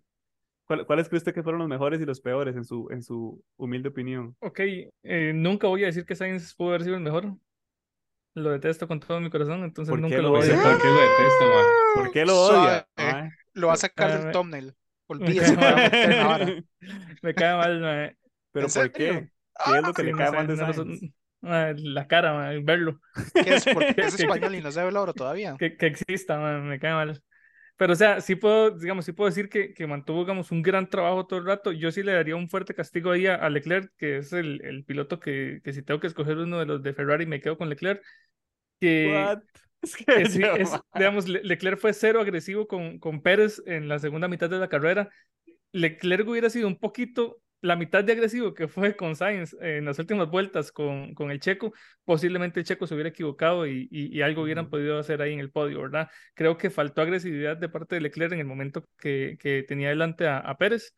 ¿Cuál- ¿Cuáles cree usted que fueron los mejores y los peores en su, en su humilde opinión? ok, eh, nunca voy a decir que Sainz pudo haber sido el mejor. Lo detesto con todo mi corazón, entonces ¿Por qué nunca lo lo voy a No decir. por qué lo detesta, man. ¿Por qué lo odia? Lo va a sacar Ah, del me- thumbnail. <laughs> Me Olvídese. cae <laughs> me cae mal, mae. ¿Pero ¿En por serio? qué? ¿Qué es lo que Sí, le no cae sé, mal de no Sainz? sé. Mae, la cara, mae, verlo. <laughs> ¿Qué es? Porque <laughs> Que- es español y no sabe el oro todavía. que, que exista, mae, me cae mal. Pero, o sea, sí puedo, digamos, sí puedo decir que, que mantuvo, digamos, un gran trabajo todo el rato. Yo sí le daría un fuerte castigo ahí a, a Leclerc, que es el, el piloto que, que si tengo que escoger uno de los de Ferrari, me quedo con Leclerc. Que, What? <laughs> Es que que sí, es, digamos, Le- Leclerc fue cero agresivo con, con Pérez en la segunda mitad de la carrera. Leclerc hubiera sido un poquito la mitad de agresivo que fue con Sainz en las últimas vueltas con, con el Checo, posiblemente el Checo se hubiera equivocado y, y, y algo hubieran podido hacer ahí en el podio, ¿verdad? Creo que faltó agresividad de parte de Leclerc en el momento que, que tenía delante a, a Pérez.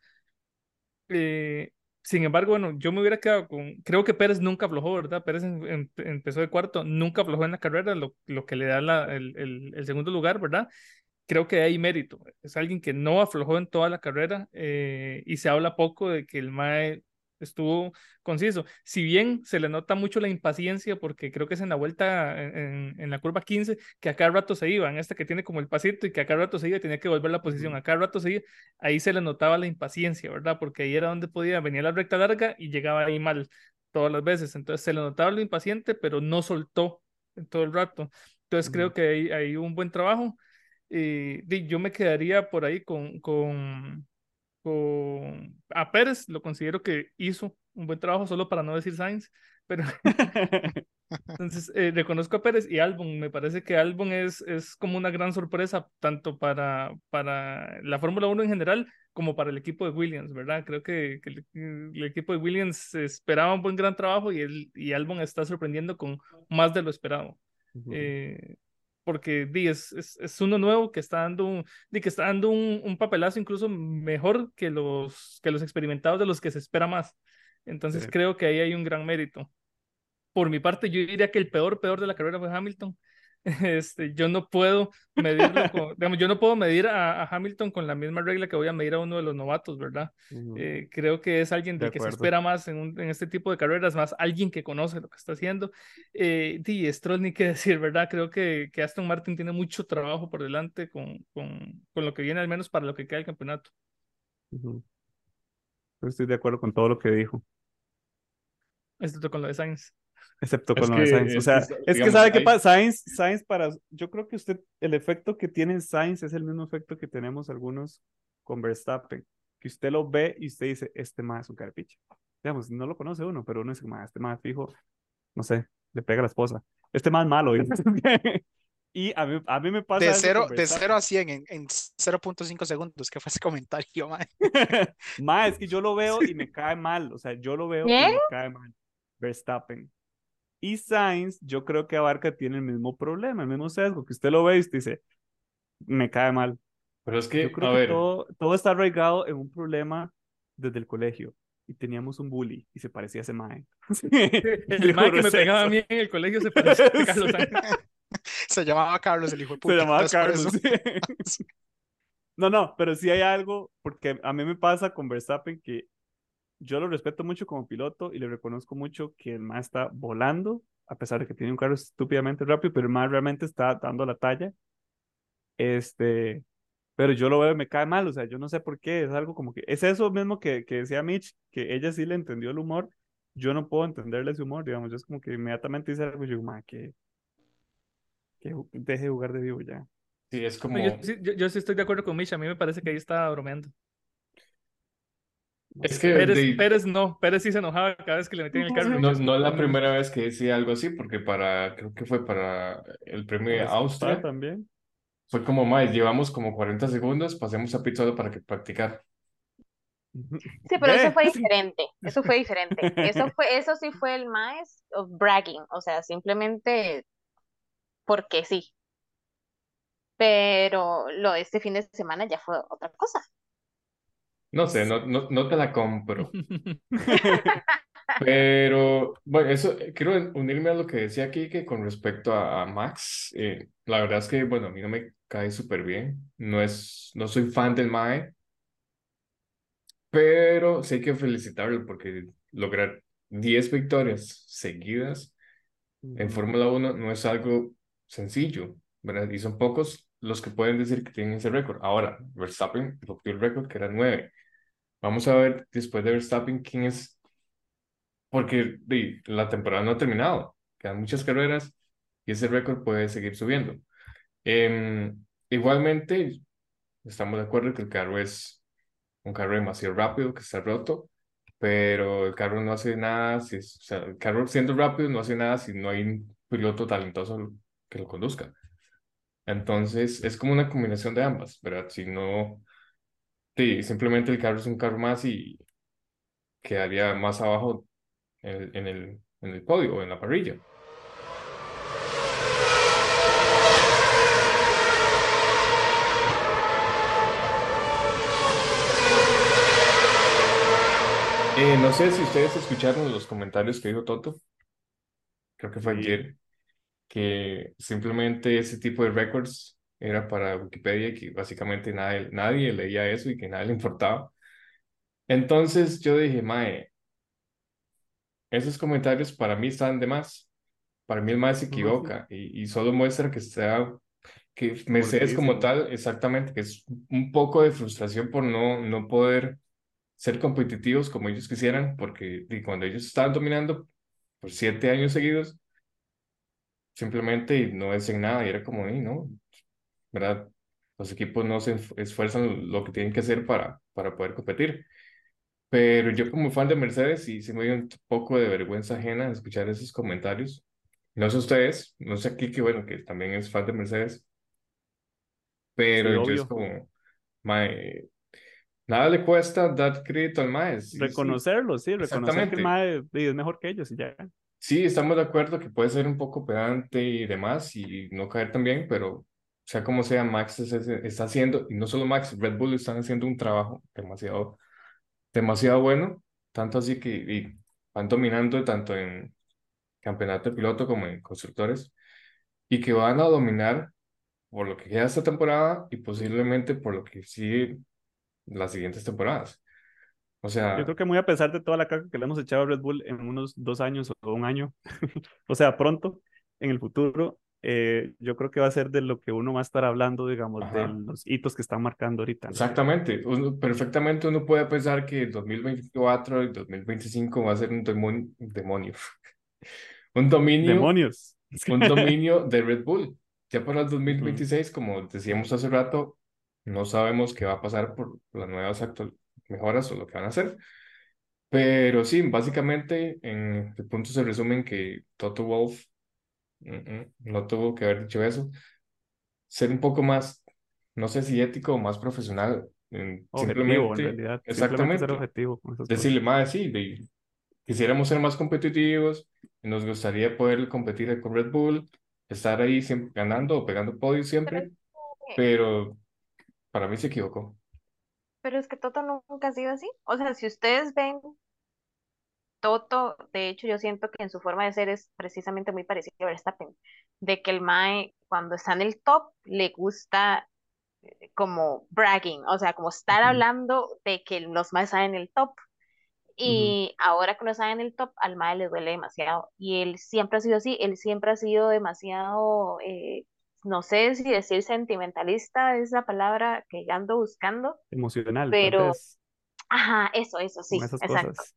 Eh, sin embargo, bueno, yo me hubiera quedado con, creo que Pérez nunca aflojó, ¿verdad? Pérez em- em- empezó de cuarto, nunca aflojó en la carrera, lo, lo que le da la- el, el- el segundo lugar, ¿verdad? Creo que hay mérito. Es alguien que no aflojó en toda la carrera eh, y se habla poco de que el MAE estuvo conciso. Si bien se le nota mucho la impaciencia, porque creo que es en la vuelta, en, en- la curva 15, que a cada rato se iba, en esta que tiene como el pasito y que a cada rato se iba tenía que volver la posición, Ujú. a cada rato se iba, ahí se le notaba la impaciencia, ¿verdad? Porque ahí era donde podía venir la recta larga y llegaba ahí mal todas las veces. Entonces se le notaba lo impaciente, pero no soltó todo el rato. Entonces creo que ahí hay un buen trabajo. Di, yo me quedaría por ahí con, con, con a Pérez, lo considero que hizo un buen trabajo, solo para no decir Sainz, pero <laughs> <laughs> entonces eh, reconozco a Pérez y Albon, me parece que Albon es, es como una gran sorpresa, tanto para, para la Fórmula 1 en general como para el equipo de Williams, ¿verdad? Creo que, que el, el equipo de Williams esperaba un buen gran trabajo y, el, y Albon está sorprendiendo con más de lo esperado. Ujú. Eh, porque di, es, es, es uno nuevo que está dando un, di, que está dando un, un papelazo incluso mejor que los, que los experimentados de los que se espera más. Entonces Sí. creo que ahí hay un gran mérito. Por mi parte, yo diría que el peor, peor de la carrera fue Hamilton. Este, yo no puedo medirlo con, digamos, yo no puedo medir a, a Hamilton con la misma regla que voy a medir a uno de los novatos, ¿verdad? Eh, creo que es alguien De del que se espera más en, un- en este tipo de carreras, más alguien que conoce lo que está haciendo. Eh, di, Stroll ni qué <laughs> decir, ¿verdad? Creo que, que Aston Martin tiene mucho trabajo por delante con, con, con lo que viene, al menos para lo que queda el campeonato. Estoy de acuerdo con todo lo que dijo, Excepto con lo de Sainz. Excepto Es con lo de Sainz. O es sea, que, es que digamos, sabe qué hay- pasa, Sainz, Sainz para, yo creo que usted, el efecto que tiene en Sainz es el mismo efecto que tenemos algunos con Verstappen, que usted lo ve y usted dice, este más es un carpiche. Digamos, no lo conoce uno, pero uno dice, "Ma, este más fijo, no sé, le pega a la esposa. Este más malo. <laughs> <laughs> y a mí, a mí me pasa De eso cero, con de 0 Verstappen. a 100 en, en 0.5 segundos, que fue ese comentario, man. <laughs> Ma, es que yo lo veo y me cae mal. O sea, yo lo veo y me cae mal. Verstappen. Y Sainz, yo creo que Abarca tiene el mismo problema, el mismo sesgo, que usted lo ve y usted dice, me cae mal. Pero es Yo que, creo a que ver, todo, todo está arraigado en un problema desde el colegio. Y teníamos un bully y se parecía a ese mae. <laughs> Sí, <laughs> El mae que me pegaba a mí en el colegio se parecía a Carlos. <laughs> Sainz. Se llamaba Carlos, el hijo de Se puta. llamaba entonces por Carlos. sí. No, no, pero sí hay algo, porque a mí me pasa con Verstappen que yo lo respeto mucho como piloto y le reconozco mucho que el más está volando, a pesar de que tiene un carro estúpidamente rápido, pero el más realmente está dando la talla. Este, pero yo lo veo y me cae mal, o sea, yo no sé por qué, es algo como que, es eso mismo que, que decía Mitch, que ella sí le entendió el humor, yo no puedo entenderle ese humor, digamos, yo es como que inmediatamente dice algo y yo digo, "Ma, que, que deje de jugar de vivo ya. sí, es como, yo, sí, yo, yo sí estoy de acuerdo con Misha, a mí me parece que ahí está bromeando. Es que Pérez, de- Pérez no, Pérez sí se enojaba cada vez que le metían el carro. no, no es la primera vez que decía algo así, porque para, creo que fue para el premio Austria, también. fue como, más llevamos como 40 segundos, pasemos a pit solo para que practicar. Sí, pero eso fue <laughs> diferente, eso fue diferente. Eso fue, eso sí fue el más of bragging, o sea, simplemente porque sí. Pero lo de este fin de semana ya fue otra cosa. No sé, no, no, no te la compro. Pero, bueno, eso, quiero unirme a lo que decía aquí, que con respecto a, a Max, eh, la verdad es que, bueno, a mí no me cae súper bien. No es, no soy fan del Mae, pero sí hay que felicitarlo porque lograr 10 victorias seguidas en Fórmula 1 no es algo sencillo, ¿verdad? Y son pocos los que pueden decir que tienen ese récord. Ahora, Verstappen rompió el récord que era 9. Vamos a ver después de Verstappen quién es, porque la temporada no ha terminado, quedan muchas carreras y ese récord puede seguir subiendo. Em, igualmente, estamos de acuerdo que el carro es un carro demasiado rápido, que está roto, pero el carro no hace nada, si es- o sea, el carro siendo rápido no hace nada si no hay un piloto talentoso que lo conduzca. Entonces, es como una combinación de ambas, ¿verdad? Si no, sí, simplemente el carro es un carro más y quedaría más abajo en el, en el, en el podio o en la parrilla. Eh, no sé si ustedes escucharon los comentarios que dijo Toto, creo que fue ayer, que simplemente ese tipo de records era para Wikipedia y que básicamente nadie, nadie leía eso y que nadie le importaba. Entonces yo dije, Mae, esos comentarios para mí están de más. Para mí el Mae se equivoca y, y solo muestra que está, que Mercedes como Aburridísimo. tal, exactamente, que es un poco de frustración por no, no poder ser competitivos como ellos quisieran, porque y cuando ellos estaban dominando por siete años seguidos, simplemente no decían nada y era como, "Ey, ¿no? ¿Verdad? Los equipos no se esf- esfuerzan lo que tienen que hacer para, para poder competir. Pero yo como fan de Mercedes sí, sí me dio un poco de vergüenza ajena escuchar esos comentarios. No sé ustedes, no sé aquí que bueno, que también es fan de Mercedes, pero Sí, yo es como, mae, nada le cuesta dar crédito al mae, sí, sí, Reconocerlo, sí, reconocer que el mae es mejor que ellos y ya. Sí, estamos de acuerdo que puede ser un poco pedante y demás y no caer tan bien, pero sea como sea, Max es- es- está haciendo, y no solo Max, Red Bull están haciendo un trabajo demasiado, demasiado bueno, tanto así que y van dominando tanto en campeonato de piloto como en constructores, y que van a dominar por lo que queda esta temporada y posiblemente por lo que sigue las siguientes temporadas. O Yo sea, creo que muy a pesar de toda la caca que le hemos echado a Red Bull en unos dos años o un año, <laughs> o sea, pronto, en el futuro, eh, yo creo que va a ser de lo que uno va a estar hablando, digamos, de ajá. los hitos que están marcando ahorita. ¿no? Exactamente, uno- perfectamente uno puede pensar que el 2024 y 2025 va a ser un demonio, demonio, <laughs> un dominio, Demonios. <laughs> un dominio de Red Bull. Ya para el Ujú. 2026, como decíamos hace rato, no sabemos qué va a pasar por las nuevas mejoras o lo que van a hacer. Pero sí, básicamente en el punto se resume en que Toto mm, no tuvo que haber dicho eso. Ser un poco más, no sé si ético o más profesional. Objetivo, en realidad. Simplemente ser exactamente, objetivo decirle más, sí, de- quisiéramos ser más competitivos, nos gustaría poder competir con Red Bull, estar ahí siempre ganando o pegando podios Pero siempre, pero para mí se equivocó. pero es que Toto nunca ha sido así. O sea, si ustedes ven Toto, de hecho, yo siento que en su forma de ser es precisamente muy parecido a Verstappen, de que el Mae, cuando está en el top, le gusta eh, como bragging, o sea, como estar hablando de que los Maes están en el top. Y ahora que no está en el top, al Mae le duele demasiado. Y él siempre ha sido así, él siempre ha sido demasiado, eh, no sé si decir sentimentalista es la palabra que ando buscando, Emocional, pero, ajá, eso, eso, sí, exacto. cosas.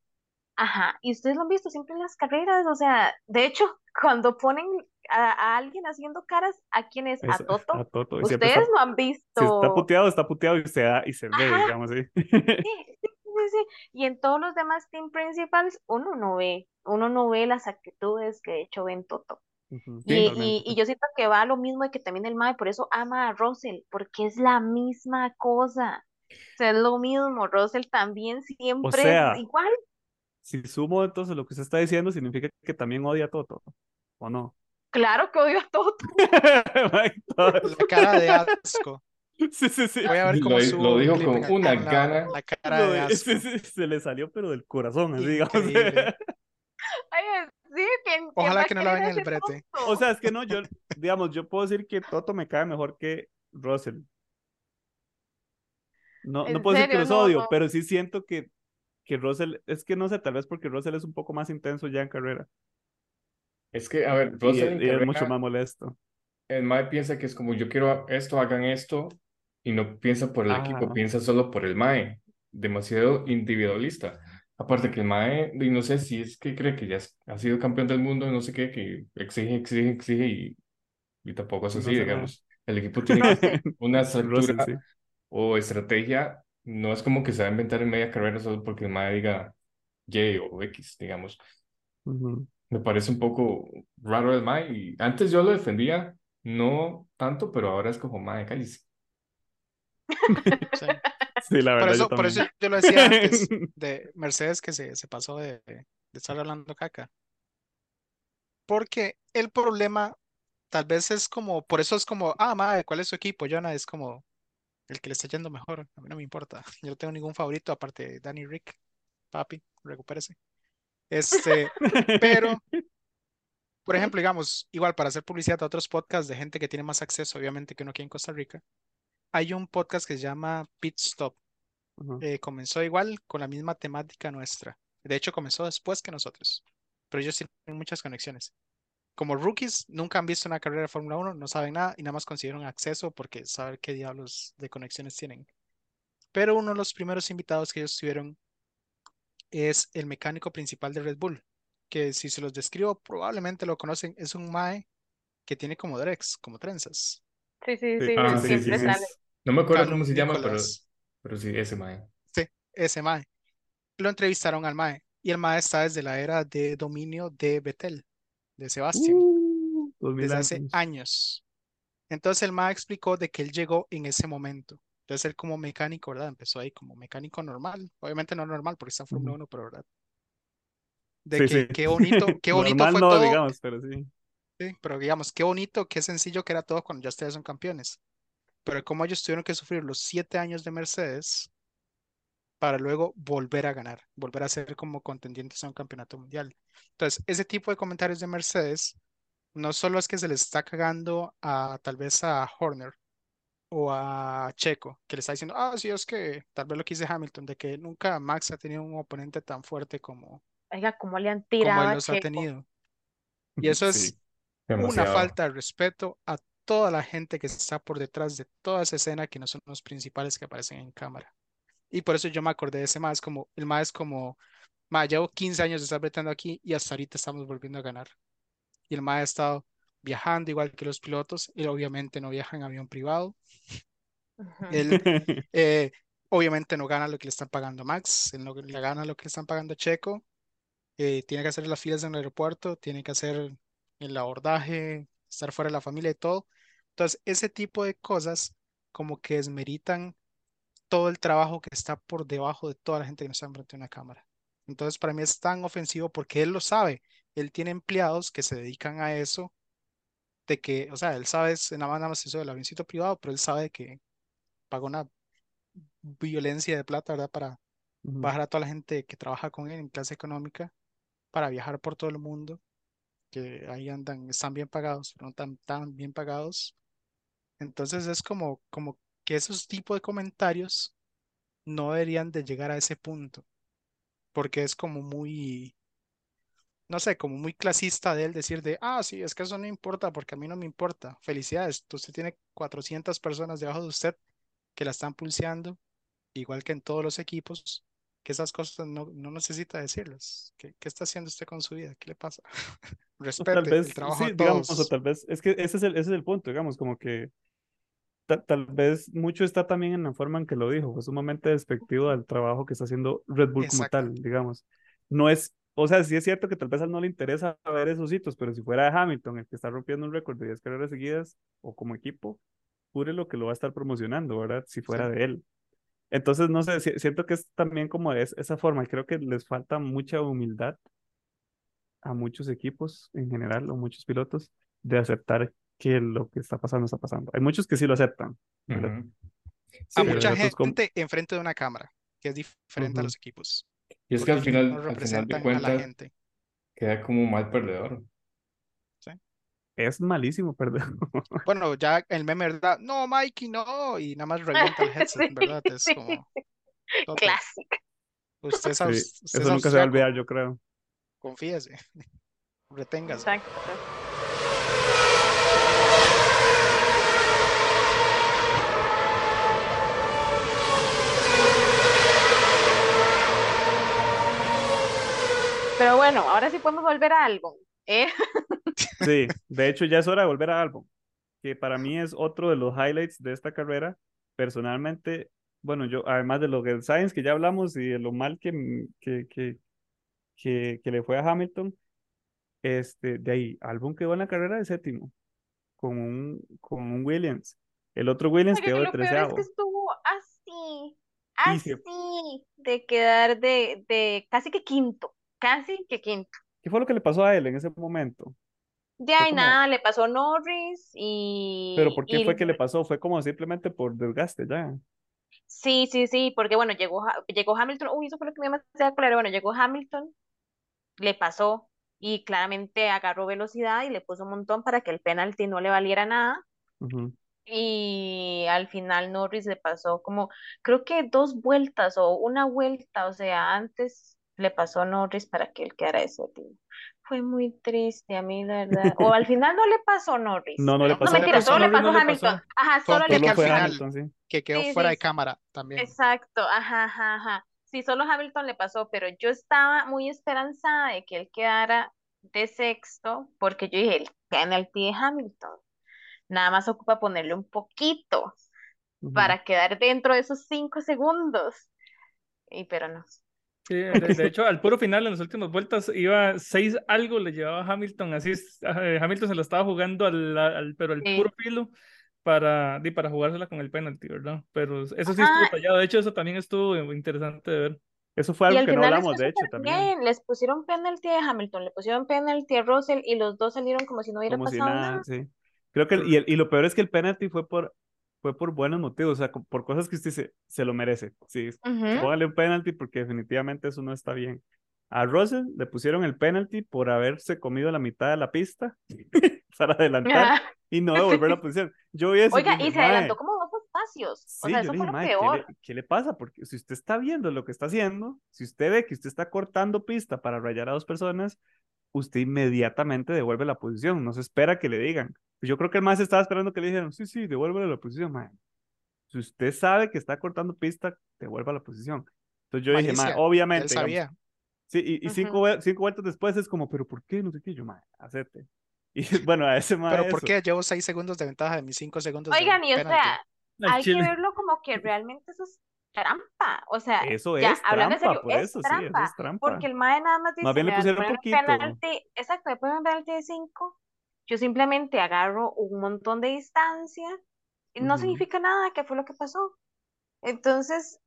Ajá, y ustedes lo han visto siempre en las carreras, o sea, de hecho, <laughs> cuando ponen a, a alguien haciendo caras, ¿a quién es? A <laughs> Toto. a Ustedes está, no han si está visto. puteado, está puteado y se da, y se ve, digamos así. <laughs> sí, sí, sí, sí. Y en todos los demás team principals, uno no ve, uno no ve las actitudes que de hecho ven Toto. Y, y, y yo siento que va a lo mismo de que también el Mae, por eso ama a Russell, porque es la misma cosa. O sea, es lo mismo, Russell también siempre sea, es igual. Si sumo entonces lo que usted está diciendo, significa que también odia a Toto, ¿o no? Claro que odio a Toto. <laughs> <laughs> La cara de asco. Sí, sí, sí. Voy a ver Lo- cómo lo subo un dijo con una la- gana. La cara Lo de asco. sí, sí, se le salió, pero del corazón, así, digamos. <laughs> Ay, sí, ¿quién, Ojalá que no la ven en el brete. Toto? O sea, es que no, yo, digamos, yo puedo decir que Toto me cae mejor que Russell. No, no ¿En puedo decir que los No, odio, no. pero sí siento que, que Russell, es que no sé, tal vez porque Russell es un poco más intenso ya en carrera. Es que, a ver, Y, Russell en y es mucho carrera, más molesto. el Mae piensa que es como yo quiero esto, hagan esto, y no piensa por el equipo, Ah. piensa solo por el Mae. Demasiado individualista. Aparte que el Mae, y no sé si es que cree que ya ha sido campeón del mundo, no sé qué, que exige, exige, exige, y, y tampoco es No así, nada. digamos. El equipo tiene Russell. <laughs> una Russell, estructura sí. o estrategia, no es como que se va a inventar en media carrera solo porque el Mae diga Y o X, digamos. Me parece un poco raro el Mae. Y antes yo lo defendía, no tanto, pero ahora es como Mae, cállese. Sí. <laughs> Sí, la Por verdad, yo eso, por eso yo lo decía antes <laughs> de Mercedes que se, se pasó de, de estar hablando caca. Porque el problema tal vez es como, por eso es como, ah, madre, ¿cuál es su equipo? Jonah es como el que le está yendo mejor. A mí no me importa. <laughs> Yo no tengo ningún favorito aparte de Danny Rick. Papi, recupérese. Este, pero, por ejemplo, digamos, igual para hacer publicidad a otros podcasts de gente que tiene más acceso, obviamente, que uno aquí en Costa Rica, hay un podcast que se llama Pit Stop. Eh, comenzó igual con la misma temática nuestra. De hecho, comenzó después que nosotros, pero ellos tienen muchas conexiones. Como rookies, nunca han visto una carrera de Fórmula 1, no saben nada y nada más consiguieron acceso porque saber qué diablos de conexiones tienen. Pero uno de los primeros invitados que ellos tuvieron es el mecánico principal de Red Bull, que si se los describo, probablemente lo conocen. Es un Mae que tiene como drex, como trenzas. Sí, sí, Sí, Ah, sí, sí, siempre sí. No me acuerdo cómo se llama, pero, pero sí, ese Mae. Sí, ese Mae. Lo entrevistaron al Mae y el Mae está desde la era de dominio de Vettel, de Sebastián, Uh, desde hace años. Entonces el Mae explicó de que él llegó en ese momento. Entonces él como mecánico, ¿verdad? Empezó ahí como mecánico normal. Obviamente no normal porque está en Fórmula Ujú. 1, pero ¿verdad? De Sí, que sí. qué bonito, qué <laughs> bonito Normal fue no, todo. digamos, pero sí. Sí, pero digamos, qué bonito, qué sencillo que era todo cuando ya ustedes son campeones. Pero como ellos tuvieron que sufrir los siete años de Mercedes para luego volver a ganar, volver a ser como contendientes a un campeonato mundial. Entonces, ese tipo de comentarios de Mercedes no solo es que se le está cagando a tal vez a Horner o a Checo, que le está diciendo, ah, sí, es que tal vez lo que dice Hamilton, de que nunca Max ha tenido un oponente tan fuerte como, Oiga, ¿cómo le han como tirado a los ha tenido. Y <laughs> eso es Sí. una falta de respeto a toda la gente que está por detrás de toda esa escena que no son los principales que aparecen en cámara. Y por eso yo me acordé de ese más como, el más como, más llevo 15 años de estar metiendo aquí y hasta ahorita estamos volviendo a ganar. Y el más ha estado viajando igual que los pilotos, él obviamente no viaja en avión privado, Ujú. él <laughs> eh, obviamente no gana lo que le están pagando a Max, él no le gana lo que le están pagando a Checo, eh, tiene que hacer las filas en el aeropuerto, tiene que hacer el abordaje, estar fuera de la familia y todo. Entonces, ese tipo de cosas como que desmeritan todo el trabajo que está por debajo de toda la gente que no está enfrente de una cámara. Entonces, para mí es tan ofensivo porque él lo sabe, él tiene empleados que se dedican a eso, de que, o sea, él sabe, nada más, nada más eso del avioncito privado, pero él sabe que paga una violencia de plata, ¿verdad? Para Ujú. bajar a toda la gente que trabaja con él en clase económica para viajar por todo el mundo, que ahí andan, están bien pagados, pero no tan, tan bien pagados. Entonces es como, como que esos tipos de comentarios no deberían de llegar a ese punto, porque es como muy, no sé, como muy clasista de él decir de, ah, sí, es que eso no importa porque a mí no me importa. Felicidades, usted tiene 400 personas debajo de usted que la están pulseando, igual que en todos los equipos, que esas cosas no, no necesita decirlas. ¿Qué, qué está haciendo usted con su vida? ¿Qué le pasa? <laughs> Respete vez, el trabajo sí, de digamos, o todos. tal vez, es que ese es el, ese es el punto, digamos, como que tal vez mucho está también en la forma en que lo dijo, fue sumamente despectivo del trabajo que está haciendo Red Bull como tal, digamos. No es, o sea, sí es cierto que tal vez a él no le interesa ver esos hitos, pero si fuera de Hamilton, el que está rompiendo un récord de 10 carreras seguidas, o como equipo, jure lo que lo va a estar promocionando, ¿verdad? Si fuera Sí. de él. Entonces, no sé, si- siento que es también como es, esa forma. Creo que les falta mucha humildad a muchos equipos en general o muchos pilotos de aceptar que lo que está pasando está pasando. Hay muchos que sí lo aceptan. Ujú. A mucha como- gente enfrente de una cámara, que es diferente a los equipos, Y es que al final, no al final de representan a la cuentas, gente. queda como un mal perdedor. Es malísimo perder. <laughs> Bueno, ya el meme, ¿verdad? No, Mikey, no. Y nada más revienta el <laughs> headset, ¿verdad? Es como, Clásico. usted es, Sí, usted eso nunca se va a olvidar, yo creo. confíese, <laughs> reténgase. Exacto. Pero bueno, ahora sí podemos volver a álbum. ¿eh? Sí, de hecho ya es hora de volver a álbum, que para mí es otro de los highlights de esta carrera. Personalmente, bueno, yo, además de lo del Science que ya hablamos y de lo mal que, que, que, que, que le fue a Hamilton, este, de ahí, álbum quedó en la carrera de séptimo, con un, con un Williams. El otro Williams Oye, que quedó de es treceavo. que estuvo así, se- así, de quedar de, de casi que quinto, casi que quinto. ¿Qué fue lo que le pasó a él en ese momento? De ahí como- nada, le pasó Norris y... Pero ¿por qué y- fue que le pasó? Fue como simplemente por desgaste ya. Sí, sí, sí, porque bueno, llegó, llegó Hamilton, uy, eso fue lo que me dio demasiada cólera, bueno, llegó Hamilton, le pasó y claramente agarró velocidad y le puso un montón para que el penalti no le valiera nada y al final Norris le pasó como, creo que dos vueltas o una vuelta, o sea, antes le pasó a Norris para que él quedara de séptimo. Fue muy triste a mí, la verdad. O al <laughs> final no le pasó a Norris. No, no le No, pasó. mentira, pasó, solo le pasó no a pasó. Hamilton. Ajá, solo le pasó a Hamilton, sí. que quedó Sí, fuera sí, de cámara también. Exacto, ajá, ajá, ajá. Sí, solo Hamilton le pasó, pero yo estaba muy esperanzada de que él quedara de sexto, porque yo dije, el penalti de Hamilton. Nada más ocupa ponerle un poquito para quedar dentro de esos cinco segundos. Y pero no. Sí, <laughs> de, de hecho, al puro final, en las últimas vueltas, iba seis algo, le llevaba Hamilton, así es, eh, Hamilton se la estaba jugando al, al- pero al Sí. puro filo para, para jugársela con el penalti, ¿verdad? Pero eso sí estuvo Ajá. tallado, de hecho, eso también estuvo interesante de ver. Eso fue algo al que no hablamos, de hecho, también. bien. Les pusieron penalti a Hamilton, le pusieron penalti a Russell y los dos salieron como si no hubiera Como si pasado nada, nada. sí. Creo que, el- y, el- y lo peor es que el penalti fue por, fue por buenos motivos, o sea, por cosas que usted se, se lo merece. Sí, Ujú. póngale un penalti porque definitivamente eso no está bien. A Russell le pusieron el penalti por haberse comido la mitad de la pista <laughs> para adelantar y no <laughs> devolver la posición. Yo vi eso y Oiga, dije, y se "Mae, adelantó como dos espacios. O Sí, sea, yo eso fue lo "Mae, ¿qué peor. le, qué le pasa? Porque si usted está viendo lo que está haciendo, si usted ve que usted está cortando pista para rayar a dos personas, usted inmediatamente devuelve la posición, no se espera que le digan. Yo creo que el más estaba esperando que le dijeran, sí, sí, devuelve la posición, mae. Si usted sabe que está cortando pista, devuelva la posición. Entonces yo dije, mae, Malicia, obviamente, Él digamos, sabía. sí, y, y cinco, Ujú. vue- cinco vueltas después es como, pero ¿por qué? No sé qué, yo, mae, acepte. <laughs> Y bueno, a ese mae Pero ¿por eso. qué llevo seis segundos de ventaja de mis cinco segundos de Oigan, y o penalti? sea, Al hay que chile. verlo como que realmente eso es trampa. O sea, Eso ya, es hablando en trampa, serio, por es eso, sí, eso trampa. es trampa. Porque el MAE nada más dice, Más bien le "Mira, pusieron un poquito. penalti, exacto, me ponen un penalti de 5, yo simplemente agarro un montón de distancia y no significa nada, que fue lo que pasó. Entonces,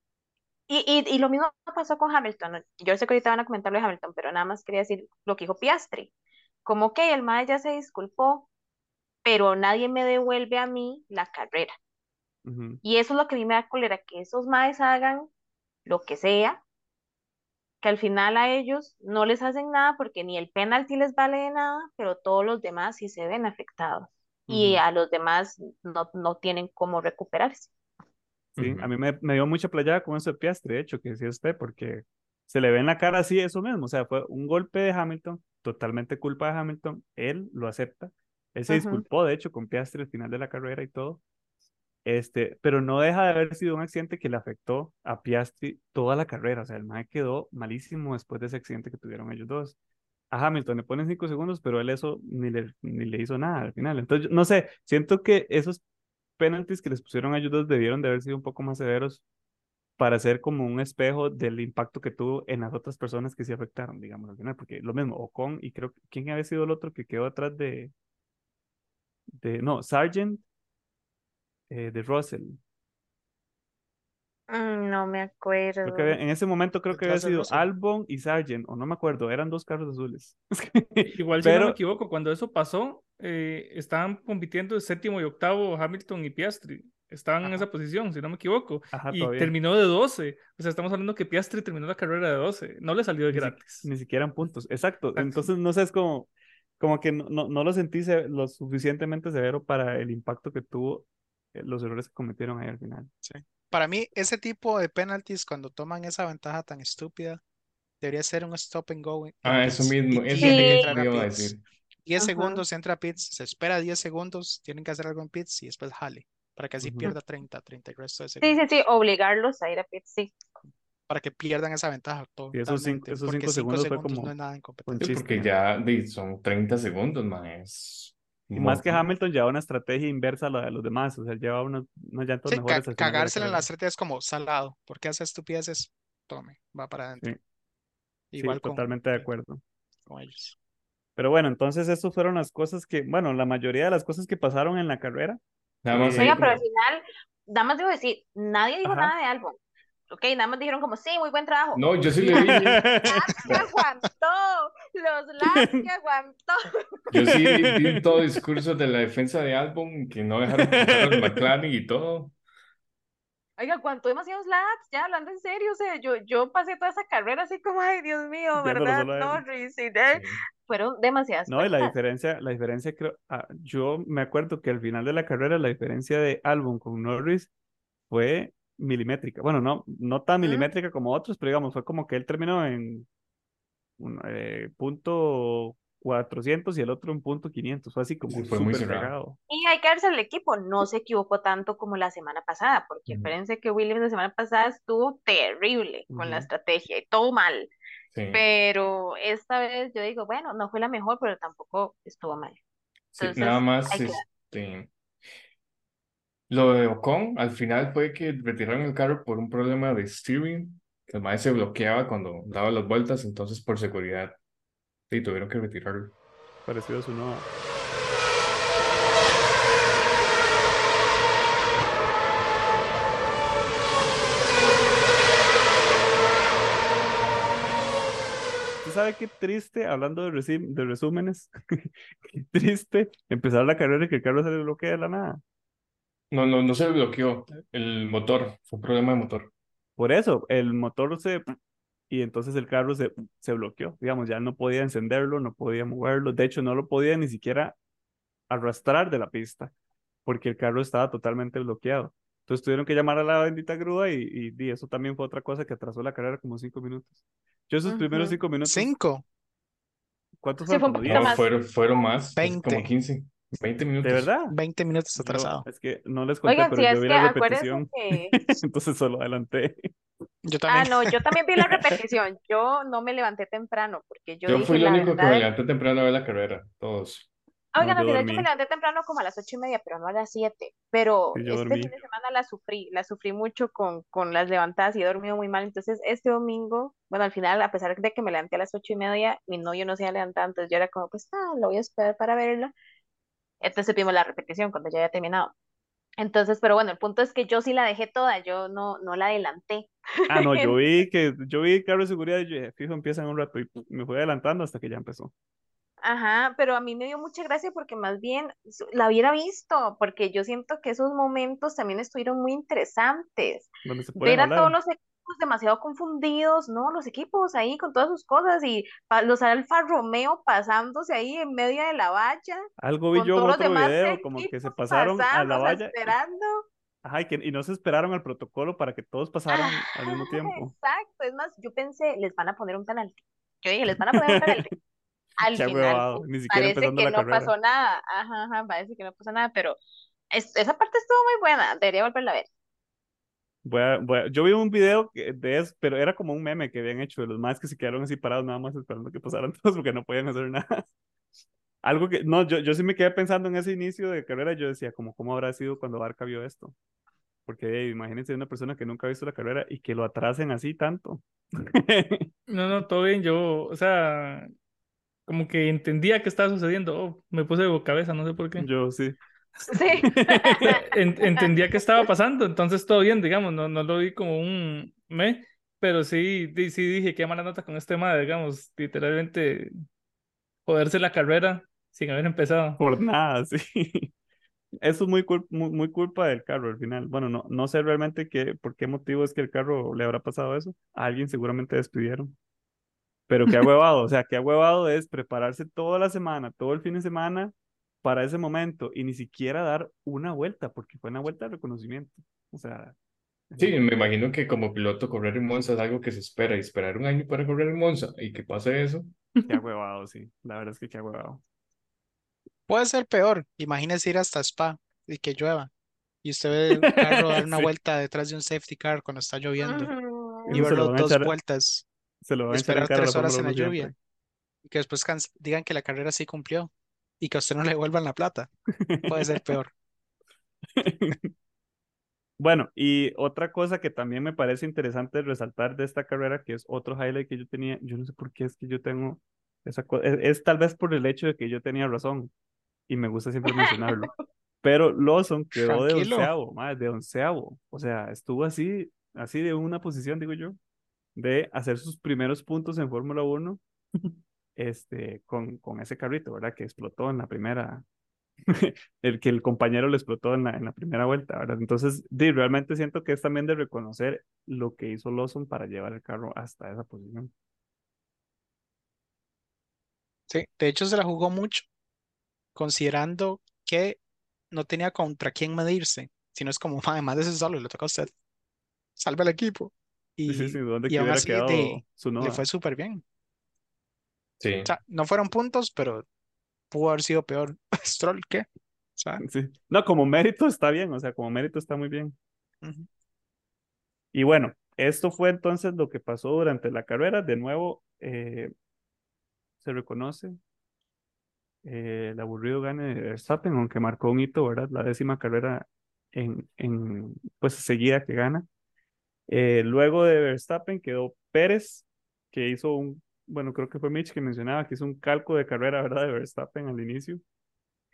y, y, y lo mismo pasó con Hamilton. Yo sé que ahorita van a comentar lo de Hamilton, pero nada más quería decir lo que dijo Piastri. Como que el MAE ya se disculpó, pero nadie me devuelve a mí la carrera. Y eso es lo que a mí me da cólera, que esos maes hagan lo que sea, que al final a ellos no les hacen nada porque ni el penalti les vale de nada, pero todos los demás sí se ven afectados. Y a los demás no, no tienen cómo recuperarse. Sí, a mí me, me dio mucha playada con eso de Piastri, de hecho, que decía usted, porque se le ve en la cara así eso mismo, o sea, fue un golpe de Hamilton, totalmente culpa de Hamilton, él lo acepta, él se disculpó, de hecho, con Piastri al final de la carrera y todo, este, pero no deja de haber sido un accidente que le afectó a Piastri toda la carrera, o sea, el mae quedó malísimo después de ese accidente que tuvieron ellos dos. A Hamilton le ponen cinco segundos, pero él eso ni le, ni le hizo nada al final. Entonces, no sé, siento que esos penaltis que les pusieron a ellos dos debieron de haber sido un poco más severos para ser como un espejo del impacto que tuvo en las otras personas que se afectaron, digamos, al final, porque lo mismo, Ocon y creo ¿quién había sido el otro que quedó atrás de, de no, Sargent, eh, de Russell, Mm, no me acuerdo. en ese momento creo que había sido Russell. Albon y Sargent, o no me acuerdo, eran dos carros azules. <laughs> Igual, si no me equivoco, cuando eso pasó, eh, estaban compitiendo séptimo y octavo Hamilton y Piastri. Estaban en esa posición, si no me equivoco. ajá, Y todavía. terminó de 12. O sea, estamos hablando que Piastri terminó la carrera de 12. No le salió de Ni, si- gratis. ni siquiera en puntos. Exacto. Exacto. Entonces, no sé, es como, como que no, no, no lo sentí se- lo suficientemente severo para el impacto que tuvo los errores que cometieron ahí al final. Sí. Para mí, ese tipo de penalties, cuando toman esa ventaja tan estúpida, debería ser un stop and go Ah, eso mismo, eso tiene que Sí. entrar mismo a iba a pits. decir. 10 Ajá. segundos entra a pits, se espera 10 segundos, tienen que hacer algo en pits y después jale, para que así Ujú. pierda 30, 30 y resto de Sí, segundos. sí, sí, obligarlos a ir a pit, sí. Para que pierdan esa ventaja Y esos cinco, totalmente, esos porque cinco 5 segundos fue segundos no como es nada en competencia. Sí, porque ya son 30 segundos, es Y más que. Hamilton lleva una estrategia inversa a la de los demás. O sea, lleva unos, unos llantos Sí, ca- mejores la cagársela en la estrategia es como salado, porque hace estupideces, tome, va para adentro. Sí, sí, Igual con, totalmente de acuerdo. con ellos. Pero bueno, entonces esas fueron las cosas que, bueno, la mayoría de las cosas que pasaron en la carrera. Nada más ahí Eh, Oiga, pero al final, nada más debo decir, nadie dijo ajá. nada de álbum. Ok, nada más dijeron como, sí, muy buen trabajo. no, yo sí le los vi, laps que aguantó, los laps que aguantó. yo sí <laughs> vi todo discurso de la defensa de Albon, que no dejaron pasar los McLaren y todo. Oiga, aguantó demasiados laps, ya hablando en serio, o sea, yo, yo pasé toda esa carrera así como, ay, Dios mío, ¿verdad? Norris, y de- Sí. fueron demasiadas No, y la diferencia, la diferencia creo, ah, yo me acuerdo que al final de la carrera la diferencia de Albon con Norris fue milimétrica. Bueno, no, no tan ¿Mm? milimétrica como otros, pero digamos, fue como que él terminó en un eh, punto 400 y el otro en punto 500. Fue así Sí, como fue muy cerrado. Y hay que darse al equipo, no se equivocó tanto como la semana pasada, porque espérense que Williams la semana pasada estuvo terrible con la estrategia y todo mal. Sí, Pero esta vez yo digo, bueno, no fue la mejor, pero tampoco estuvo mal. sí, nada Entonces, más, este, lo de Ocon, al final fue que retiraron el carro por un problema de steering, que el maestro se bloqueaba cuando daba las vueltas, entonces por seguridad, sí, tuvieron que retirarlo. Parecido a su nueva. ¿Usted sabe qué triste, hablando de, de resúmenes, <laughs> qué triste empezar la carrera y que el carro se le bloquee de la nada? No, no, no se bloqueó el motor, fue un problema de motor. Por eso, el motor se... Y entonces el carro se, se bloqueó. Digamos, ya no podía encenderlo, no podía moverlo. De hecho, no lo podía ni siquiera arrastrar de la pista, porque el carro estaba totalmente bloqueado. Entonces tuvieron que llamar a la bendita grúa y, y, y eso también fue otra cosa que atrasó la carrera como cinco minutos. Yo esos primeros cinco minutos, Cinco, ¿cuántos Sí, fueron? fue No, fueron, fueron más, como 20, 15, 20 ¿De minutos. verdad? 20 minutos Yo, atrasado. es que no les conté, Oigan, pero si yo es vi que la repetición, que... <laughs> entonces solo adelanté. Yo Ah, también. no, yo también vi la <laughs> repetición. Yo no me levanté temprano porque yo Yo fui dije el la único que me levanté temprano a ver la carrera, todos. No, Oigan, yo al final yo me levanté temprano como a las ocho y media, pero no a las siete. Pero Sí, yo este dormí. fin de semana la sufrí, la sufrí mucho con, con las levantadas y he dormido muy mal. Entonces, este domingo, bueno, al final, a pesar de que me levanté a las ocho y media, mi novio no se había levantado, entonces yo era como, pues, ah, lo voy a esperar para verla. Entonces vimos la repetición cuando ya había terminado. Entonces, pero bueno, el punto es que yo sí la dejé toda, yo no, no la adelanté. Ah, no, yo <laughs> vi que yo vi carro de seguridad y yo dije, fijo, empieza en un rato y me fui adelantando hasta que ya empezó. Ajá, pero a mí me dio mucha gracia porque más bien la hubiera visto, porque yo siento que esos momentos también estuvieron muy interesantes. Ver a todos los equipos demasiado confundidos, ¿no? Los equipos ahí con todas sus cosas y los Alfa Romeo pasándose ahí en medio de la valla, Algo vi yo en otro video, como que se pasaron a la valla esperando. ajá, y, que, y no se esperaron al protocolo para que todos pasaran al mismo tiempo. exacto. Es más, yo pensé, les van a poner un penalti. Yo dije, les van a poner un penalti. <laughs> Al Qué final, huevado, pues, ni siquiera parece que la no carrera. pasó nada. Ajá, ajá, parece que no pasó nada, pero es- esa parte estuvo muy buena. Debería volverla a ver. Voy a- voy a- yo vi un video que- de eso, pero era como un meme que habían hecho de los más que se quedaron así parados nada más esperando que pasaran <laughs> todos porque no podían hacer nada. Algo que, no, yo, yo sí me quedé pensando en ese inicio de carrera, yo decía, como, ¿cómo habrá sido cuando Barca vio esto? Porque eh, imagínense una persona que nunca ha visto la carrera y que lo atrasen así tanto. <laughs> No, no, todo bien. Yo, o sea, como que entendía qué estaba sucediendo. Oh, me puse de cabeza, no sé por qué. Yo sí. Sí. <laughs> En- entendía qué estaba pasando, entonces todo bien, digamos, no, no lo vi como un me, pero sí, sí dije qué mala nota con este tema, digamos, literalmente joderse la carrera sin haber empezado. Por nada, <laughs> sí. Eso es muy, cul- muy, muy culpa del carro al final. Bueno, no, no sé realmente qué, por qué motivo es que el carro le habrá pasado eso. A alguien seguramente despidieron. Pero qué <laughs> huevado, o sea, qué huevado es prepararse toda la semana, todo el fin de semana para ese momento y ni siquiera dar una vuelta, porque fue una vuelta de reconocimiento. O sea, Sí, me imagino que como piloto correr en Monza es algo que se espera y esperar un año para correr en Monza y que pase eso. qué <laughs> huevado, sí. La verdad es que qué huevado. Puede ser peor. Imagínese ir hasta Spa y que llueva. Y usted ve un carro dar <laughs> una Sí. vuelta detrás de un safety car cuando está lloviendo. Y verlo dos echar- vueltas. Se lo van a echar esperar tres horas en la 1 lluvia. siempre. Y que después digan que la carrera sí cumplió. Y que a usted no le devuelvan la plata. Puede ser <laughs> peor. Bueno, y otra cosa que también me parece interesante resaltar de esta carrera, que es otro highlight que yo tenía, yo no sé por qué es que yo tengo esa cosa, es, es tal vez por el hecho de que yo tenía razón y me gusta siempre mencionarlo, <laughs> pero Lawson quedó de Tranquilo. onceavo, madre, de onceavo, o sea, estuvo así, así de una posición, digo yo, de hacer sus primeros puntos en Fórmula 1 <laughs> este, con, con ese carrito, ¿verdad? Que explotó en la primera, <laughs> el que el compañero le explotó en la, en la primera vuelta, ¿verdad? Entonces, realmente siento que es también de reconocer lo que hizo Lawson para llevar el carro hasta esa posición. Sí, de hecho se la jugó mucho, considerando que no tenía contra quién medirse, sino es como, además de eso solo, le toca a usted, salve al equipo. Sí, sí, Y, sí, ¿dónde y que aún hubiera así quedado de- su le fue súper bien. Sí. O sea, no fueron puntos, pero pudo haber sido peor. <laughs> Stroll, ¿qué? O sea, Sí. No, como mérito está bien, o sea, como mérito está muy bien. Y bueno, esto fue entonces lo que pasó durante la carrera. De nuevo, eh, se reconoce eh, el aburrido gane de Verstappen, aunque marcó un hito, ¿verdad? La décima carrera en, en pues seguida que gana. Eh, luego de Verstappen quedó Pérez, que hizo un, bueno, creo que fue Mitch que mencionaba que hizo un calco de carrera, ¿verdad? De Verstappen al inicio,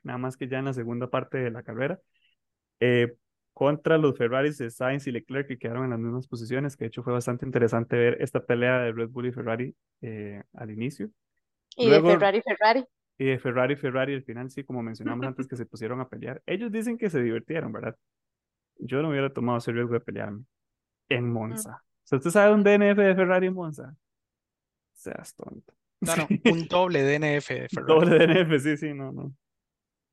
nada más que ya en la segunda parte de la carrera. Eh, contra los Ferraris de Sainz y Leclerc que quedaron en las mismas posiciones, que de hecho fue bastante interesante ver esta pelea de Red Bull y Ferrari eh, al inicio. Y Luego- de Ferrari, Ferrari. Y de Ferrari, Ferrari, al final, sí, como mencionamos antes, <laughs> que se pusieron a pelear. Ellos dicen que se divirtieron, ¿verdad? Yo no hubiera tomado ese riesgo de pelearme en Monza. O sea, ¿usted sabe un DNF de Ferrari en Monza? Seas tonto. No, no, <laughs> un doble DNF Ferrari. Doble DNF, sí, sí, no, no.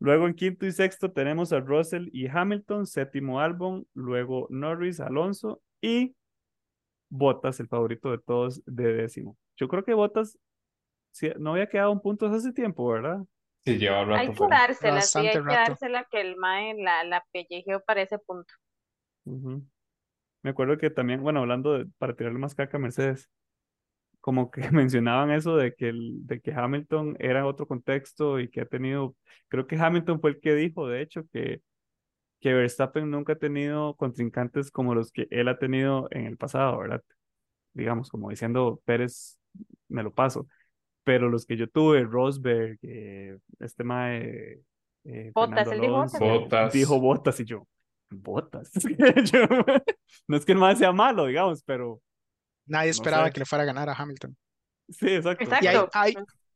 Luego en quinto y sexto tenemos a Russell y Hamilton, séptimo Albon, luego Norris, Alonso y Bottas, el favorito de todos, de décimo. Yo creo que Bottas sí, no había quedado un punto hace tiempo, ¿verdad? Sí, lleva rato Hay que dársela, sí, hay que rato. dársela que el mae la, la pellejeó para ese punto. Me acuerdo que también, bueno, hablando de, para tirarle más caca a Mercedes, como que <laughs> mencionaban eso de que, el, de que Hamilton era otro contexto y que ha tenido, creo que Hamilton fue el que dijo, de hecho, que, que Verstappen nunca ha tenido contrincantes como los que él ha tenido en el pasado, ¿verdad? Digamos, como diciendo, Pérez, me lo paso. Pero los que yo tuve, Rosberg, eh, este mae, eh, Fernando él dijo Alonso, Bottas. Bottas. dijo Botas y yo, Botas. <laughs> Yo- <laughs> no es que el mae sea malo, digamos, pero Nadie No esperaba sé. que le fuera a ganar a Hamilton. sí, exacto. Exacto. Y hay, hay,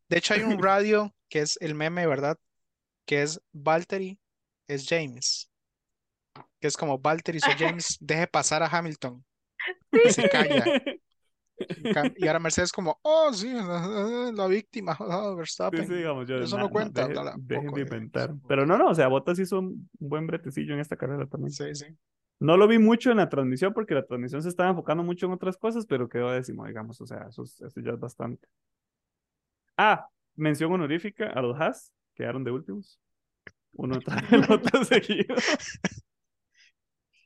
de hecho, hay un <laughs> radio que es el meme, ¿verdad? Que es Valtteri es James. Que es como Valtteri o James, <laughs> deje pasar a Hamilton. Y se calla. Y ahora Mercedes como, oh, sí, la, <laughs> la víctima, Sí, Verstappen. sí, digamos, yo, Eso na- no cuenta, dejen de inventar. Pero no, no, o sea, Bottas hizo un buen bretecillo en esta carrera también. Sí, sí. No lo vi mucho en la transmisión porque la transmisión se estaba enfocando mucho en otras cosas, pero quedó décimo, digamos, o sea, eso, es- eso ya es bastante. Ah, mención honorífica a los Haas, quedaron de últimos. Uno tras el otro seguido.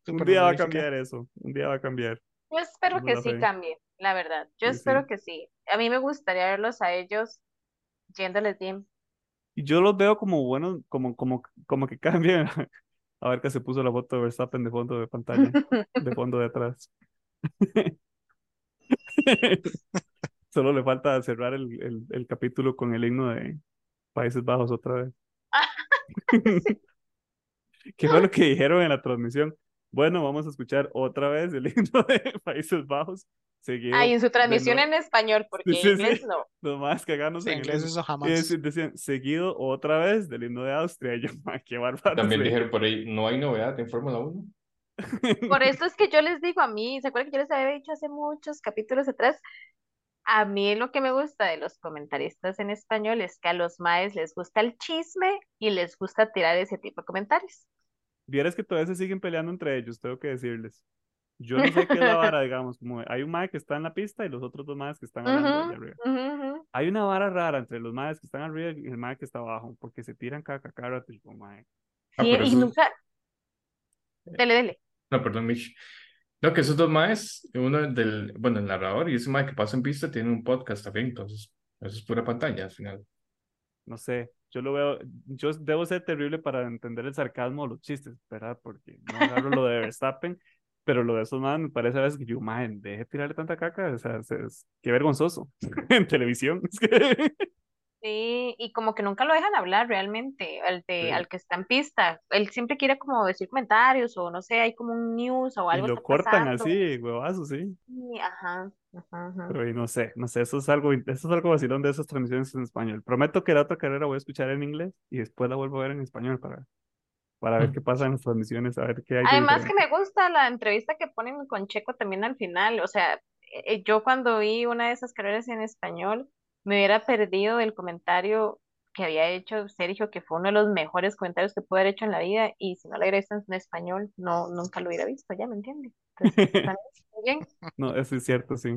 Un día va a cambiar eso, un día va a cambiar. Yo espero que sí cambie, la verdad. Yo Sí, espero sí. que sí. A mí me gustaría verlos a ellos yéndoles bien. Y yo los veo como buenos, como, como, como que cambian. A ver que se puso la foto de Verstappen de fondo de pantalla, de <laughs> fondo de atrás. <laughs> Solo le falta cerrar el, el, el capítulo con el himno de Países Bajos otra vez. <laughs> ¿Qué fue lo que dijeron en la transmisión? Bueno, vamos a escuchar otra vez el <laughs> himno de Países Bajos. Seguido Ah, y en su transmisión en español, porque Sí, sí, en inglés sí. no. Los más caganos Sí, en inglés eso jamás. dec- decían, seguido otra vez del himno de Austria. Y <laughs> yo, "Ma, qué bárbaro. También dijeron por ahí, no hay novedad en Fórmula 1. <laughs> Por eso es que yo les digo a mí, ¿se acuerdan que yo les había dicho hace muchos capítulos atrás? A mí lo que me gusta de los comentaristas en español es que a los maes les gusta el chisme y les gusta tirar ese tipo de comentarios. Vieras que todavía se siguen peleando entre ellos, tengo que decirles. Yo no sé qué es la <laughs> vara, digamos, como hay un mae que está en la pista y los otros dos maes que están hablando allá Ujú, arriba. Hay una vara rara entre los maes que están arriba y el mae que está abajo, porque se tiran rato y como, mae. Ah, Sí, y eso- nunca. Dele, dele. No, perdón, Mitch. No, que esos dos maes, uno del, bueno, el narrador y ese mae que pasa en pista tiene un podcast también, entonces eso es pura pantalla al final. No sé, yo lo veo, yo debo ser terrible para entender el sarcasmo o los chistes, ¿verdad? Porque no agarro lo de <laughs> Verstappen, pero lo de esos maes me parece a veces que yo, mae, deje de tirarle tanta caca, o sea, es, es- qué vergonzoso <laughs> en televisión. Es que- Sí, y como que nunca lo dejan hablar realmente, al, de, Sí. al que está en pista. Él siempre quiere como decir comentarios o no sé, hay como un news o Y algo lo está cortan pasando. así, huevazo, sí. Sí, ajá, ajá, ajá. Pero y no sé, no sé, eso es algo, eso es algo vacilón de esas transmisiones en español. Prometo que la otra carrera voy a escuchar en inglés y después la vuelvo a ver en español para, para ver qué pasa en las transmisiones, a ver qué hay de Además que me gusta la entrevista que ponen con Checo también al final, o sea, eh, yo cuando vi una de esas carreras en español me hubiera perdido el comentario que había hecho Sergio, que fue uno de los mejores comentarios que pude haber hecho en la vida, y si no hubiera visto en español, no, nunca lo hubiera visto, ya me entiende. Entonces, <laughs> bien. No, eso es cierto, sí.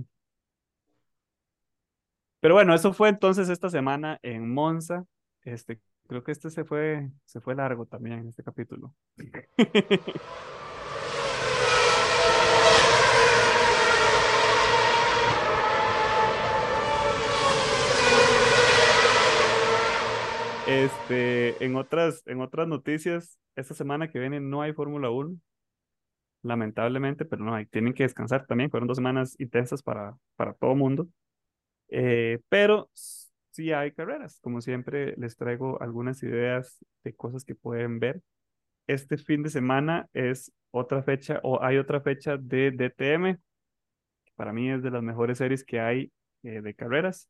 Pero bueno, eso fue entonces esta semana en Monza. Este, creo que este se fue, se fue largo también, este capítulo. <laughs> Este, en otras, en otras noticias, esta semana que viene no hay Fórmula 1, lamentablemente, pero no hay, tienen que descansar también, fueron dos semanas intensas para, para todo mundo, Eh, pero sí hay carreras, como siempre les traigo algunas ideas de cosas que pueden ver. Este fin de semana es otra fecha, o hay otra fecha de DTM, que para mí es de las mejores series que hay eh, de carreras.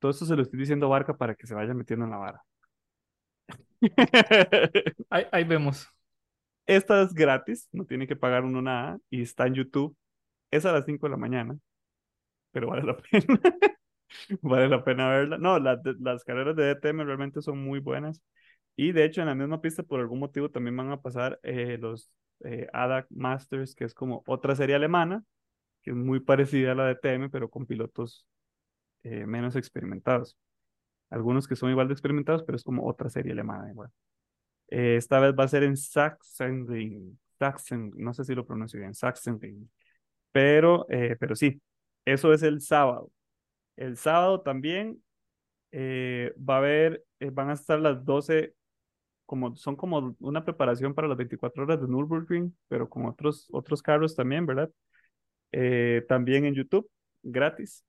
Todo esto se lo estoy diciendo a Barca para que se vaya metiendo en la vara. <laughs> Ahí, ahí vemos. Esta es gratis, no tiene que pagar uno nada y está en YouTube. Es a las 5 de la mañana, pero vale la <laughs> pena. Vale la pena verla. No, las, de- las carreras de DTM realmente son muy buenas. Y de hecho, en la misma pista, por algún motivo, también van a pasar eh, los eh, ADAC Masters, que es como otra serie alemana, que es muy parecida a la de DTM, pero con pilotos eh, menos experimentados. Algunos que son igual de experimentados, pero es como otra serie alemana igual. Eh, esta vez va a ser en Sachsenring. Sachsen, no sé si lo pronuncio bien, Sachsenring. Pero, eh, pero sí, eso es el sábado. El sábado también eh, va a haber, eh, van a estar las 12, como, son como una preparación para las 24 horas de Nürburgring, pero con otros, otros carros también, ¿verdad? Eh, también en YouTube, gratis.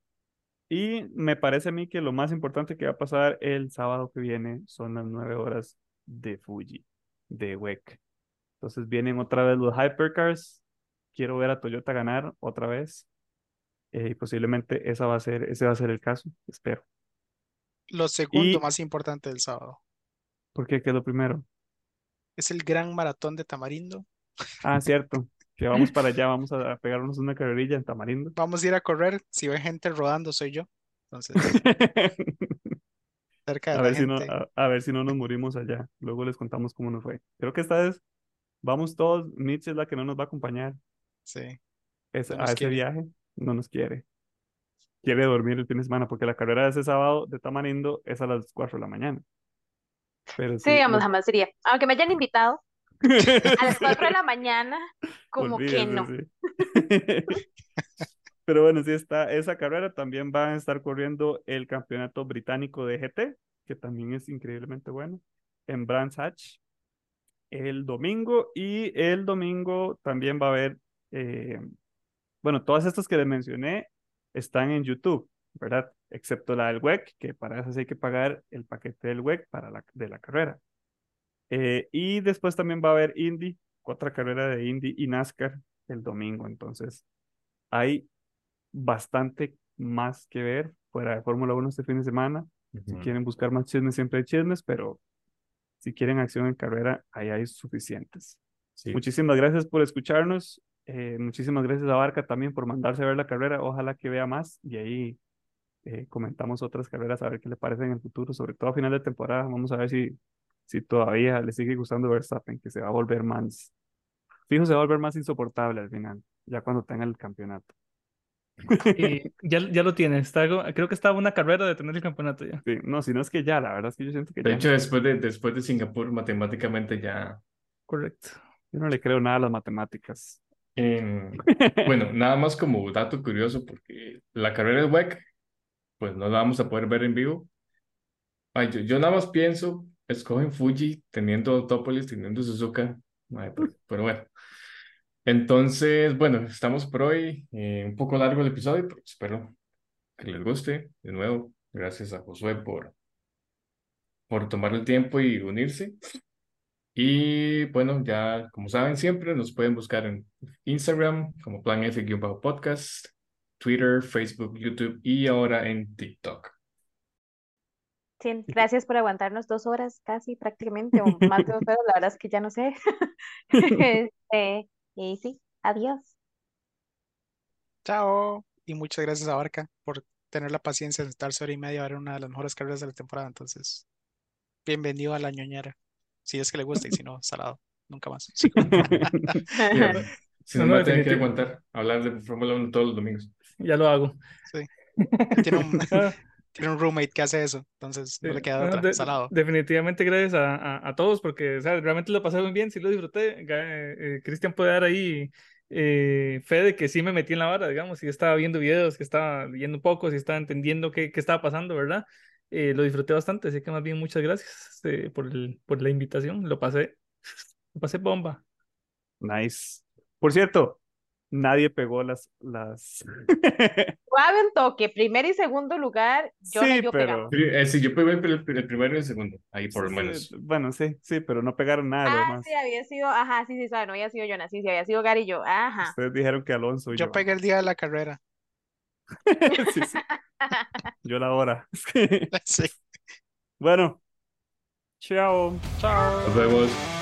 Y me parece a mí que lo más importante que va a pasar el sábado que viene son las 9 horas de Fuji, de WEC. Entonces vienen otra vez los Hypercars. Quiero ver a Toyota ganar otra vez. Eh, y posiblemente esa va a ser, ese va a ser el caso, espero. Lo segundo Y- más importante del sábado ¿Por qué? ¿Qué es lo primero? es el gran maratón de Tamarindo. Ah, cierto, que vamos para allá, vamos a, pegarnos una carrerilla en Tamarindo. <laughs> Vamos a ir a correr. Si ven gente rodando, soy yo. Entonces, <laughs> cerca de A la ver si no, gente. a, a ver si no nos morimos allá. Luego les contamos cómo nos fue. Creo que esta vez vamos todos. Mitch es la que no nos va a acompañar Sí. es- No a ese quiere. viaje. No nos quiere. Quiere dormir el fin de semana porque la carrera de ese sábado de Tamarindo es a las 4 de la mañana. Pero Sí, sí, los- jamás diría. Aunque me hayan invitado a las 4 de la <laughs> mañana, como que Olvídese, no. sí. <laughs> Pero bueno, sí está esa carrera. También van a estar corriendo el campeonato británico de GT, que también es increíblemente bueno, en Brands Hatch el domingo. Y el domingo también va a haber, eh, bueno, todas estas que les mencioné están en YouTube, ¿verdad? Excepto la del WEC, que para eso sí hay que pagar el paquete del WEC para la, de la carrera. Eh, y después también va a haber Indy, otra carrera de Indy y NASCAR el domingo. Entonces, hay bastante más que ver fuera de Fórmula 1 este fin de semana. Si quieren buscar más chismes, siempre hay chismes, pero si quieren acción en carrera, ahí hay suficientes. Sí. Muchísimas gracias por escucharnos. eh, muchísimas gracias a Barca también por mandarse a ver la carrera. Ojalá que vea más y ahí eh, comentamos otras carreras a ver qué le parece en el futuro, sobre todo a final de temporada. Vamos a ver si, si todavía le sigue gustando Verstappen, que se va a volver más, fijo, se va a volver más insoportable al final, ya cuando tenga el campeonato. Y <laughs> ya, ya lo tiene. Está, creo que estaba una carrera de tener el campeonato ya. Sí, no, si no es que ya, la verdad es que yo siento que De ya. hecho, después de, después de Singapur, matemáticamente ya. Correcto. Yo no le creo nada a las matemáticas. en- <laughs> Bueno, nada más como dato curioso, porque la carrera del WEC, pues no la vamos a poder ver en vivo. Ay, yo, yo nada más pienso, escogen Fuji teniendo Autópolis, teniendo Suzuka. Ay, pero, <laughs> pero bueno. Entonces, bueno, estamos por hoy. eh, un poco largo el episodio, pero espero que les guste. De nuevo, gracias a Josué por, por tomar el tiempo y unirse. Y bueno, ya como saben siempre, nos pueden buscar en Instagram como Plan F-podcast, Twitter, Facebook, YouTube y ahora en TikTok. Sí, gracias por aguantarnos dos horas casi prácticamente, o más de dos horas, la verdad es que ya no sé. <laughs> <laughs> Este, y sí, adiós. Chao. Y muchas gracias a Barca por tener la paciencia de sentarse hora y media a ver una de las mejores carreras de la temporada. Entonces, bienvenido a la ñoñera. Si es que le gusta y si no, <laughs> salado. Nunca más. Sí. Si no, No, no, me tienen que aguantar hablar de Fórmula 1 todos los domingos. Ya lo hago. Sí. Tiene un, Ah, tiene un roommate que hace eso. Entonces, no sí. le queda No, otra. de- Salado. definitivamente gracias a, a, a todos porque o sea, realmente lo pasé muy bien, sí lo disfruté. Eh, eh, Cristian puede dar ahí eh, fe de que sí me metí en la vara, digamos, si estaba viendo videos, que estaba leyendo un poco, si estaba entendiendo qué, qué estaba pasando, ¿verdad? Eh, lo disfruté bastante, así que más bien muchas gracias eh, por, el, por la invitación, lo pasé, <laughs> lo pasé bomba. Nice. Por cierto, nadie pegó las, las... Un <laughs> toque, primer y segundo lugar, yo Sí, pero- eh, sí, yo pegué el, el- el primero y el segundo, ahí por lo Sí, menos. sí, bueno, sí, sí, pero no pegaron nada Ah, sí, había sido, ajá, sí, sí, sabe, no había sido Jonas, sí, sí, había sido Gary y yo, ajá. Ustedes dijeron que Alonso y Yo yo. pegué el día de la carrera. <laughs> Sí, sí. <laughs> Yo la hora. Sí. Bueno, chao. Chao. Nos vemos.